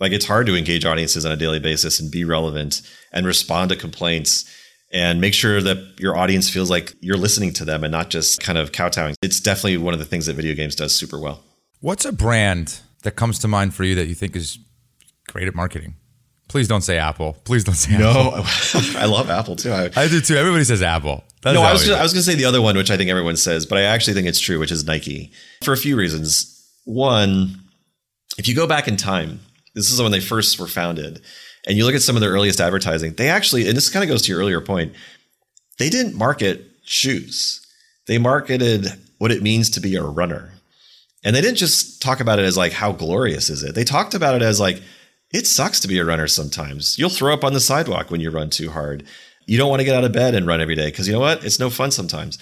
Like it's hard to engage audiences on a daily basis and be relevant and respond to complaints and make sure that your audience feels like you're listening to them and not just kind of kowtowing. It's definitely one of the things that video games does super well. What's a brand that comes to mind for you that you think is great at marketing? Please don't say Apple. Please don't say Apple. no, Apple. I love Apple too. I, I do too. Everybody says Apple. No, I was, just, I was going to say the other one, which I think everyone says, but I actually think it's true, which is Nike for a few reasons. One, if you go back in time, this is when they first were founded, and you look at some of their earliest advertising, they actually, and this kind of goes to your earlier point, they didn't market shoes. They marketed what it means to be a runner. And they didn't just talk about it as like, how glorious is it? They talked about it as like, it sucks to be a runner sometimes. You'll throw up on the sidewalk when you run too hard. You don't want to get out of bed and run every day because you know what? It's no fun sometimes.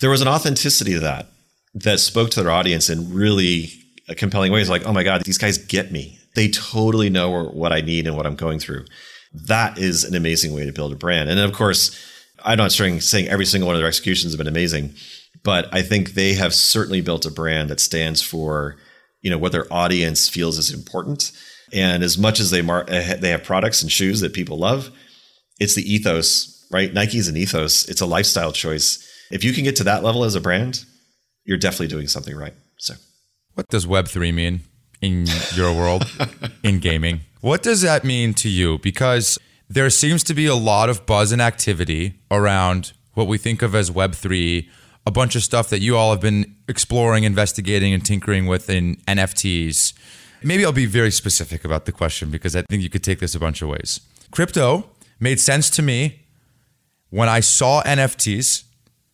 There was an authenticity to that that spoke to their audience in really compelling ways like, oh my God, these guys get me. They totally know what I need and what I'm going through. That is an amazing way to build a brand. And of course, I'm not saying every single one of their executions have been amazing, but I think they have certainly built a brand that stands for you know what their audience feels is important and as much as they mar- eh, they have products and shoes that people love, it's the ethos, right? Nike's an ethos. It's a lifestyle choice. If you can get to that level as a brand, you're definitely doing something right. So, what does Web three mean in your world in gaming? What does that mean to you? Because there seems to be a lot of buzz and activity around what we think of as Web three. A bunch of stuff that you all have been exploring, investigating, and tinkering with in NFTs Maybe I'll be very specific about the question because I think you could take this a bunch of ways. Crypto made sense to me when I saw NFTs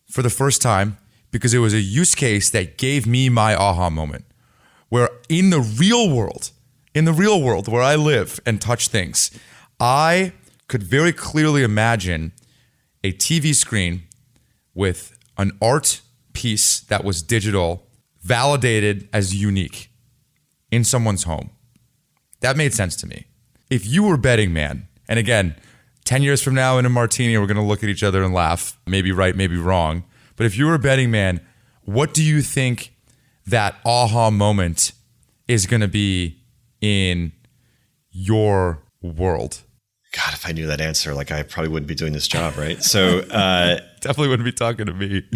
for the first time because it was a use case that gave me my aha moment. Where in the real world, in the real world where I live and touch things, I could very clearly imagine a TV screen with an art piece that was digital, validated as unique in someone's home. That made sense to me. If you were betting man, and again, 10 years from now in a martini, we're going to look at each other and laugh, maybe right, maybe wrong. But if you were a betting man, what do you think that aha moment is going to be in your world? God, if I knew that answer, like I probably wouldn't be doing this job, right? So uh, definitely wouldn't be talking to me.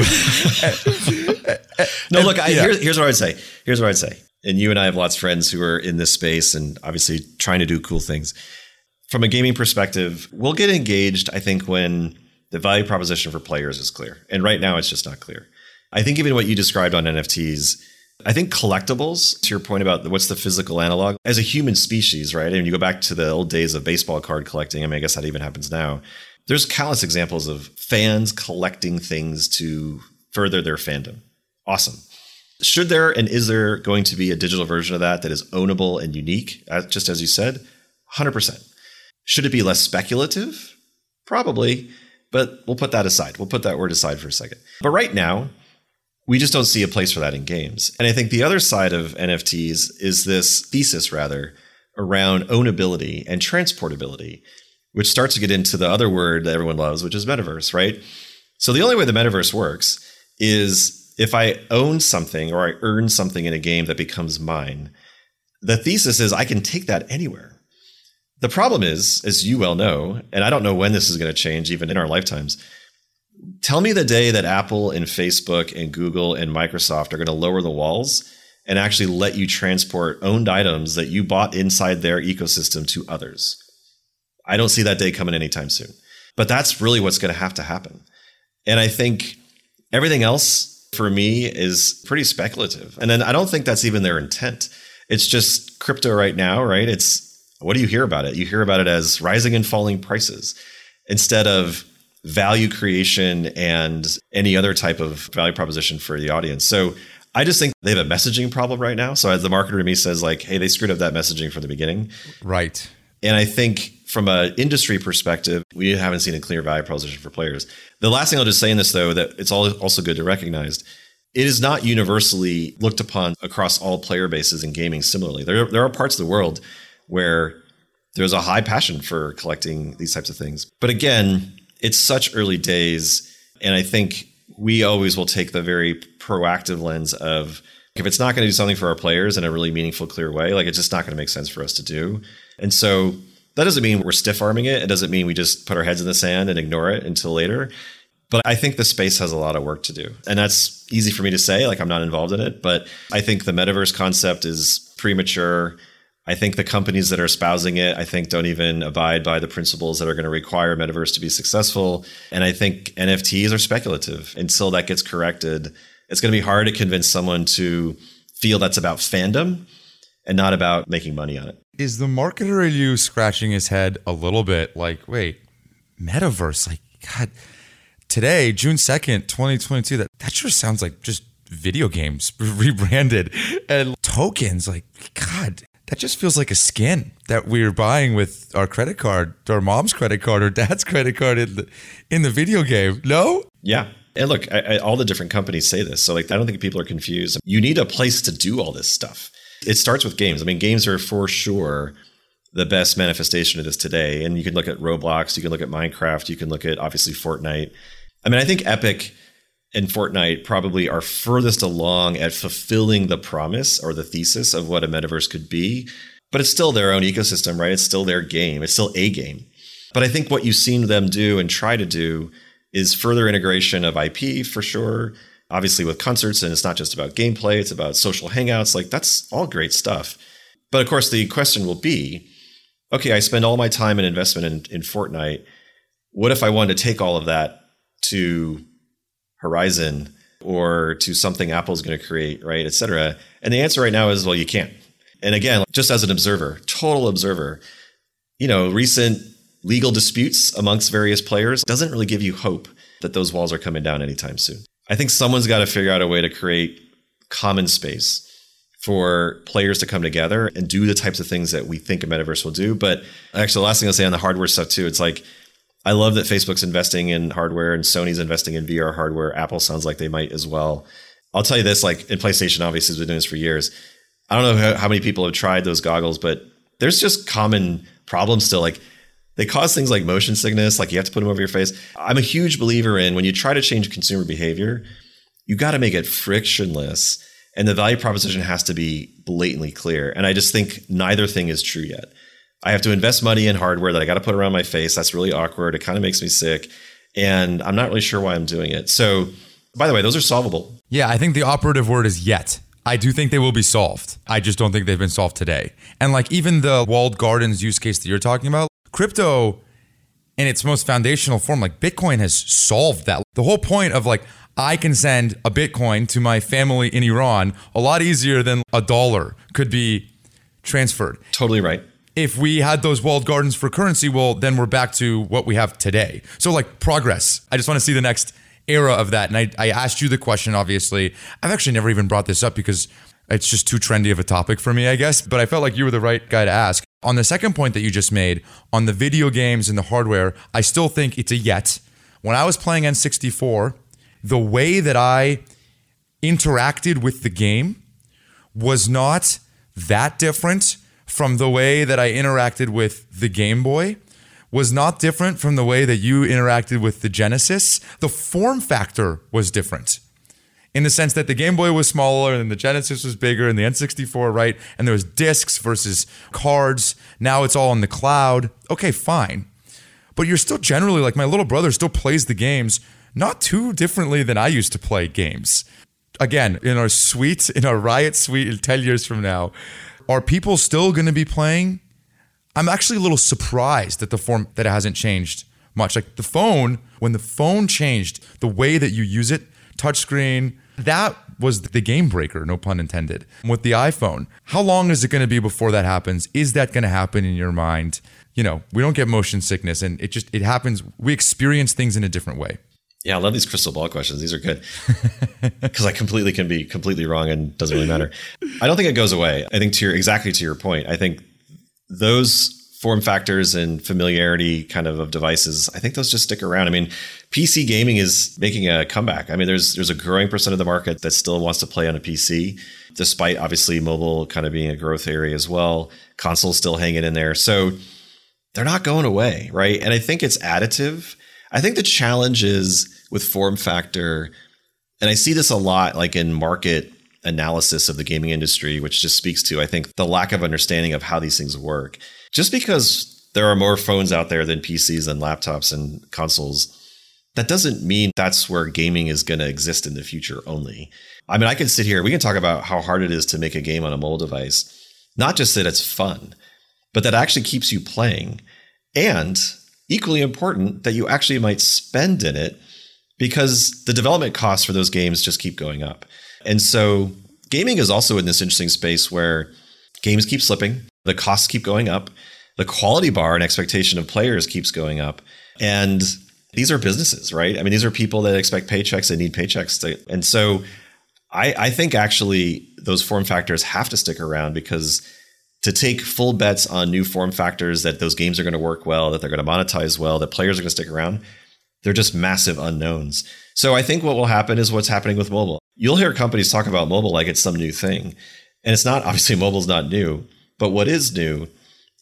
no, look, I, yeah. here's, here's what I would say. Here's what I'd say and you and I have lots of friends who are in this space and obviously trying to do cool things. From a gaming perspective, we'll get engaged, I think, when the value proposition for players is clear. And right now, it's just not clear. I think even what you described on NFTs, I think collectibles, to your point about what's the physical analog, as a human species, right? And you go back to the old days of baseball card collecting. I mean, I guess that even happens now. There's countless examples of fans collecting things to further their fandom. Awesome. Should there and is there going to be a digital version of that that is ownable and unique, uh, just as you said? 100%. Should it be less speculative? Probably, but we'll put that aside. We'll put that word aside for a second. But right now, we just don't see a place for that in games. And I think the other side of NFTs is this thesis, rather, around ownability and transportability, which starts to get into the other word that everyone loves, which is metaverse, right? So the only way the metaverse works is if I own something or I earn something in a game that becomes mine, the thesis is I can take that anywhere. The problem is, as you well know, and I don't know when this is going to change, even in our lifetimes. Tell me the day that Apple and Facebook and Google and Microsoft are going to lower the walls and actually let you transport owned items that you bought inside their ecosystem to others. I don't see that day coming anytime soon. But that's really what's going to have to happen. And I think everything else for me is pretty speculative. And then I don't think that's even their intent. It's just crypto right now, right? It's what do you hear about it? You hear about it as rising and falling prices instead of value creation and any other type of value proposition for the audience. So I just think they have a messaging problem right now. So as the marketer to me says like, hey, they screwed up that messaging from the beginning. Right. And I think from an industry perspective, we haven't seen a clear value proposition for players. The last thing I'll just say in this though, that it's also good to recognize it is not universally looked upon across all player bases in gaming similarly. There, there are parts of the world where there's a high passion for collecting these types of things. But again, it's such early days. And I think we always will take the very proactive lens of if it's not going to do something for our players in a really meaningful, clear way, like it's just not going to make sense for us to do. And so that doesn't mean we're stiff arming it. It doesn't mean we just put our heads in the sand and ignore it until later. But I think the space has a lot of work to do. And that's easy for me to say, like I'm not involved in it. But I think the metaverse concept is premature. I think the companies that are espousing it, I think, don't even abide by the principles that are going to require metaverse to be successful. And I think NFTs are speculative. Until that gets corrected, it's going to be hard to convince someone to feel that's about fandom and not about making money on it. Is the marketer you scratching his head a little bit like, wait, metaverse? Like, God, today, June 2nd, 2022, that, that sure sounds like just video games rebranded and tokens. Like, God, that just feels like a skin that we're buying with our credit card, our mom's credit card, or dad's credit card in the in the video game. No? Yeah. And look, I, I, all the different companies say this. So like I don't think people are confused. You need a place to do all this stuff. It starts with games. I mean, games are for sure the best manifestation of this today. And you can look at Roblox, you can look at Minecraft, you can look at obviously Fortnite. I mean, I think Epic and Fortnite probably are furthest along at fulfilling the promise or the thesis of what a metaverse could be. But it's still their own ecosystem, right? It's still their game. It's still a game. But I think what you've seen them do and try to do is further integration of IP for sure. Obviously, with concerts, and it's not just about gameplay, it's about social hangouts. Like, that's all great stuff. But of course, the question will be okay, I spend all my time and investment in, in Fortnite. What if I wanted to take all of that to Horizon or to something Apple's going to create, right, et cetera? And the answer right now is, well, you can't. And again, just as an observer, total observer, you know, recent legal disputes amongst various players doesn't really give you hope that those walls are coming down anytime soon. I think someone's got to figure out a way to create common space for players to come together and do the types of things that we think a metaverse will do. But actually, the last thing I'll say on the hardware stuff too, it's like I love that Facebook's investing in hardware and Sony's investing in VR hardware. Apple sounds like they might as well. I'll tell you this, like in PlayStation, obviously has been doing this for years. I don't know how, how many people have tried those goggles, but there's just common problems still. Like they cause things like motion sickness, like you have to put them over your face. I'm a huge believer in when you try to change consumer behavior, you got to make it frictionless. And the value proposition has to be blatantly clear. And I just think neither thing is true yet. I have to invest money in hardware that I got to put around my face. That's really awkward. It kind of makes me sick. And I'm not really sure why I'm doing it. So, by the way, those are solvable. Yeah, I think the operative word is yet. I do think they will be solved. I just don't think they've been solved today. And like even the walled gardens use case that you're talking about, crypto in its most foundational form, like Bitcoin has solved that. The whole point of like, I can send a Bitcoin to my family in Iran a lot easier than a dollar could be transferred. Totally right if we had those walled gardens for currency, well, then we're back to what we have today. So, like, progress. I just want to see the next era of that. And I, I asked you the question, obviously. I've actually never even brought this up because it's just too trendy of a topic for me, I guess. But I felt like you were the right guy to ask. On the second point that you just made, on the video games and the hardware, I still think it's a yet. When I was playing N64, the way that I interacted with the game was not that different from the way that I interacted with the Game Boy was not different from the way that you interacted with the Genesis. The form factor was different in the sense that the Game Boy was smaller and the Genesis was bigger and the N64, right? And there was discs versus cards. Now it's all in the cloud. Okay, fine. But you're still generally like my little brother still plays the games not too differently than I used to play games. Again, in our suite, in our Riot suite 10 years from now, are people still going to be playing? I'm actually a little surprised that the form that it hasn't changed much. Like the phone, when the phone changed, the way that you use it, touchscreen, that was the game breaker, no pun intended, with the iPhone. How long is it going to be before that happens? Is that going to happen in your mind? You know, we don't get motion sickness and it just it happens we experience things in a different way. Yeah, I love these crystal ball questions. These are good because I completely can be completely wrong and doesn't really matter. I don't think it goes away. I think to your exactly to your point, I think those form factors and familiarity kind of of devices, I think those just stick around. I mean, PC gaming is making a comeback. I mean, there's there's a growing percent of the market that still wants to play on a PC, despite obviously mobile kind of being a growth area as well. Consoles still hanging in there, so they're not going away, right? And I think it's additive. I think the challenge is with form factor, and I see this a lot like in market analysis of the gaming industry, which just speaks to, I think, the lack of understanding of how these things work. Just because there are more phones out there than PCs and laptops and consoles, that doesn't mean that's where gaming is going to exist in the future only. I mean, I can sit here, we can talk about how hard it is to make a game on a mobile device, not just that it's fun, but that actually keeps you playing. And equally important, that you actually might spend in it because the development costs for those games just keep going up. And so gaming is also in this interesting space where games keep slipping, the costs keep going up, the quality bar and expectation of players keeps going up. And these are businesses, right? I mean, these are people that expect paychecks, they need paychecks. To, and so I, I think actually those form factors have to stick around because to take full bets on new form factors that those games are going to work well, that they're going to monetize well, that players are going to stick around, they're just massive unknowns. So I think what will happen is what's happening with mobile. You'll hear companies talk about mobile like it's some new thing. And it's not, obviously, mobile's not new. But what is new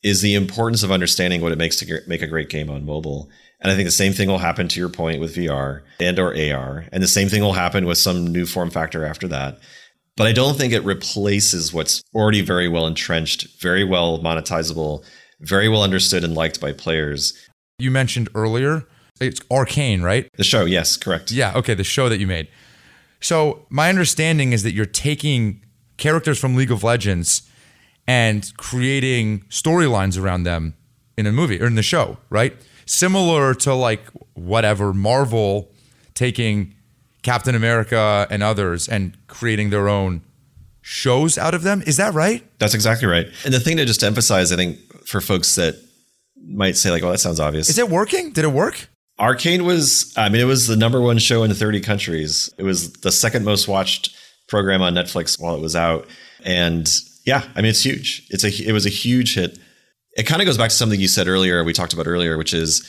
is the importance of understanding what it makes to make a great game on mobile. And I think the same thing will happen to your point with VR and or AR. And the same thing will happen with some new form factor after that. But I don't think it replaces what's already very well entrenched, very well monetizable, very well understood and liked by players. You mentioned earlier it's Arcane, right? The show, yes, correct. Yeah, okay, the show that you made. So, my understanding is that you're taking characters from League of Legends and creating storylines around them in a movie or in the show, right? Similar to like whatever Marvel taking Captain America and others and creating their own shows out of them. Is that right? That's exactly right. And the thing to just emphasize, I think, for folks that might say, like, well, that sounds obvious. Is it working? Did it work? Arcane was, I mean, it was the number one show in 30 countries. It was the second most watched program on Netflix while it was out. And yeah, I mean, it's huge. It's a, it was a huge hit. It kind of goes back to something you said earlier, we talked about earlier, which is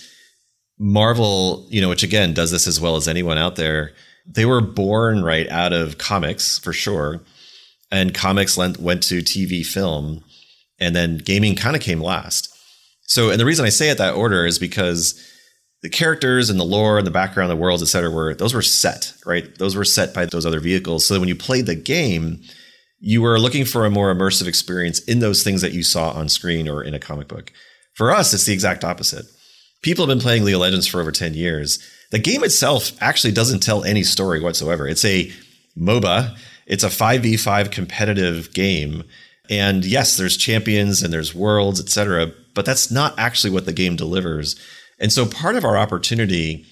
Marvel, you know, which again does this as well as anyone out there. They were born right out of comics for sure. And comics went, went to TV, film, and then gaming kind of came last. So, and the reason I say it that order is because the characters and the lore and the background, the worlds, et cetera, were those were set, right? Those were set by those other vehicles. So when you played the game, you were looking for a more immersive experience in those things that you saw on screen or in a comic book. For us, it's the exact opposite. People have been playing League of Legends for over 10 years. The game itself actually doesn't tell any story whatsoever. It's a MOBA, it's a 5v5 competitive game. And yes, there's champions and there's worlds, etc., but that's not actually what the game delivers. And so part of our opportunity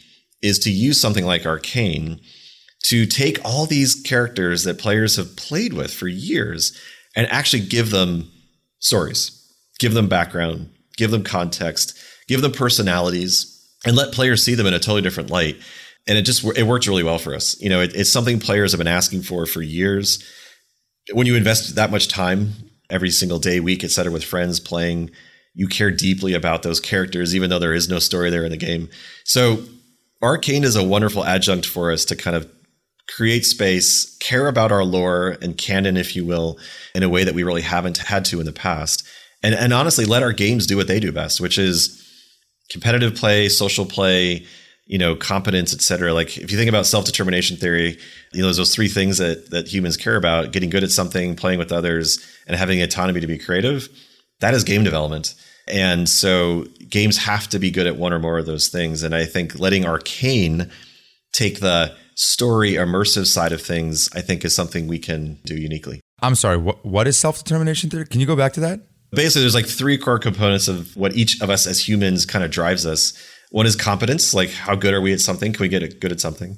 is to use something like Arcane to take all these characters that players have played with for years and actually give them stories, give them background, give them context, give them personalities, and let players see them in a totally different light. And it just it worked really well for us. You know, it, it's something players have been asking for for years. When you invest that much time every single day, week, et cetera, with friends playing you care deeply about those characters, even though there is no story there in the game. So Arcane is a wonderful adjunct for us to kind of create space, care about our lore and canon, if you will, in a way that we really haven't had to in the past. And, and honestly, let our games do what they do best, which is competitive play, social play, you know, competence, et cetera. Like if you think about self-determination theory, you know, those three things that that humans care about: getting good at something, playing with others, and having autonomy to be creative that is game development. And so games have to be good at one or more of those things. And I think letting Arcane take the story immersive side of things, I think is something we can do uniquely. I'm sorry, what, what is self determination theory? Can you go back to that? Basically, there's like three core components of what each of us as humans kind of drives us. One is competence, like how good are we at something? Can we get good at something?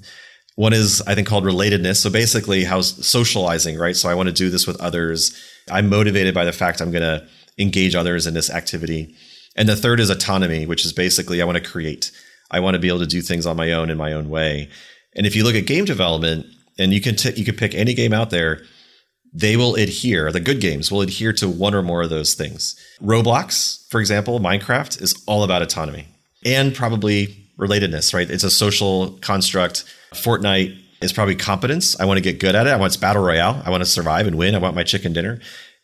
One is, I think, called relatedness. So basically, how socializing, right? So I want to do this with others. I'm motivated by the fact I'm going to engage others in this activity. And the third is autonomy, which is basically I want to create. I want to be able to do things on my own in my own way. And if you look at game development, and you can t- you can pick any game out there, they will adhere. The good games will adhere to one or more of those things. Roblox, for example, Minecraft is all about autonomy and probably relatedness, right? It's a social construct. Fortnite is probably competence. I want to get good at it. I want battle royale. I want to survive and win. I want my chicken dinner.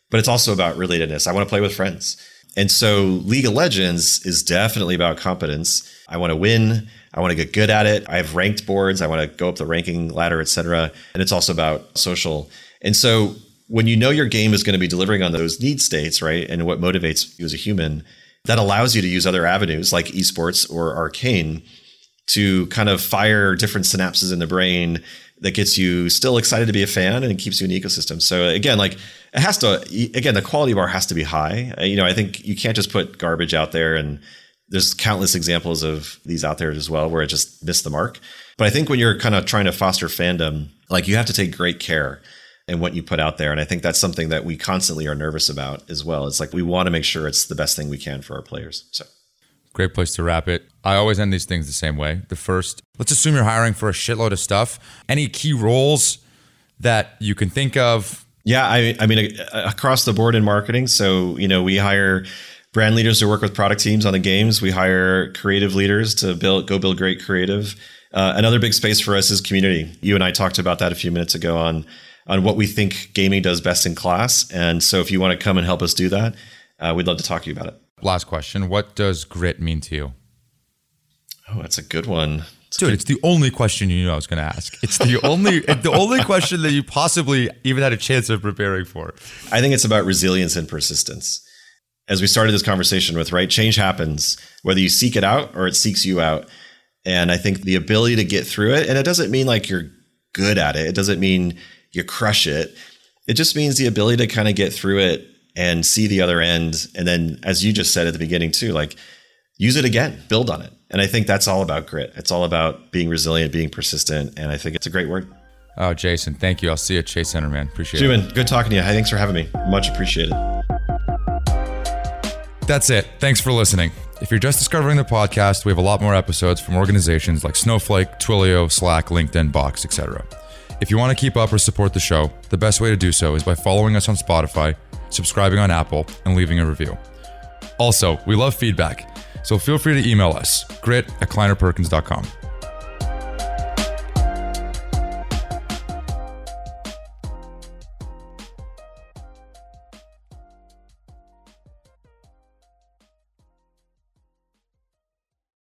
But it's also about relatedness. I want to play with friends. And so League of Legends is definitely about competence. I want to win. I want to get good at it. I have ranked boards. I want to go up the ranking ladder, etc. And it's also about social. And so when you know your game is going to be delivering on those need states, right, and what motivates you as a human, that allows you to use other avenues like esports or arcane to kind of fire different synapses in the brain that gets you still excited to be a fan and keeps you in the ecosystem. So again, like it has to again the quality bar has to be high. Uh, you know, I think you can't just put garbage out there and there's countless examples of these out there as well where it just missed the mark. But I think when you're kind of trying to foster fandom, like you have to take great care in what you put out there. And I think that's something that we constantly are nervous about as well. It's like we want to make sure it's the best thing we can for our players. So Great place to wrap it. I always end these things the same way. The first, let's assume you're hiring for a shitload of stuff. Any key roles that you can think of? Yeah, I, I mean, across the board in marketing. So, you know, we hire brand leaders to work with product teams on the games. We hire creative leaders to build, go build great creative. Uh, another big space for us is community. You and I talked about that a few minutes ago on on what we think gaming does best in class. And so, if you want to come and help us do that, uh, we'd love to talk to you about it. Last question: What does grit mean to you? Oh, that's a good one. It's Dude, good. it's the only question you knew I was going to ask. It's the only the only question that you possibly even had a chance of preparing for. I think it's about resilience and persistence as we started this conversation with, right? Change happens whether you seek it out or it seeks you out. And I think the ability to get through it, and it doesn't mean like you're good at it. It doesn't mean you crush it. It just means the ability to kind of get through it and see the other end. And then, as you just said at the beginning, too, like use it again, build on it. And I think that's all about grit. It's all about being resilient, being persistent. And I think it's a great word. Oh, Jason, thank you. I'll see you at Chase Center, man. Appreciate Juman, it. good talking to you. Thanks for having me. Much appreciated. That's it. Thanks for listening. If you're just discovering the podcast, we have a lot more episodes from organizations like Snowflake, Twilio, Slack, LinkedIn, Box, etc. If you want to keep up or support the show, the best way to do so is by following us on Spotify, subscribing on Apple, and leaving a review. Also, we love feedback, so feel free to email us, grit at kleinerperkins.com.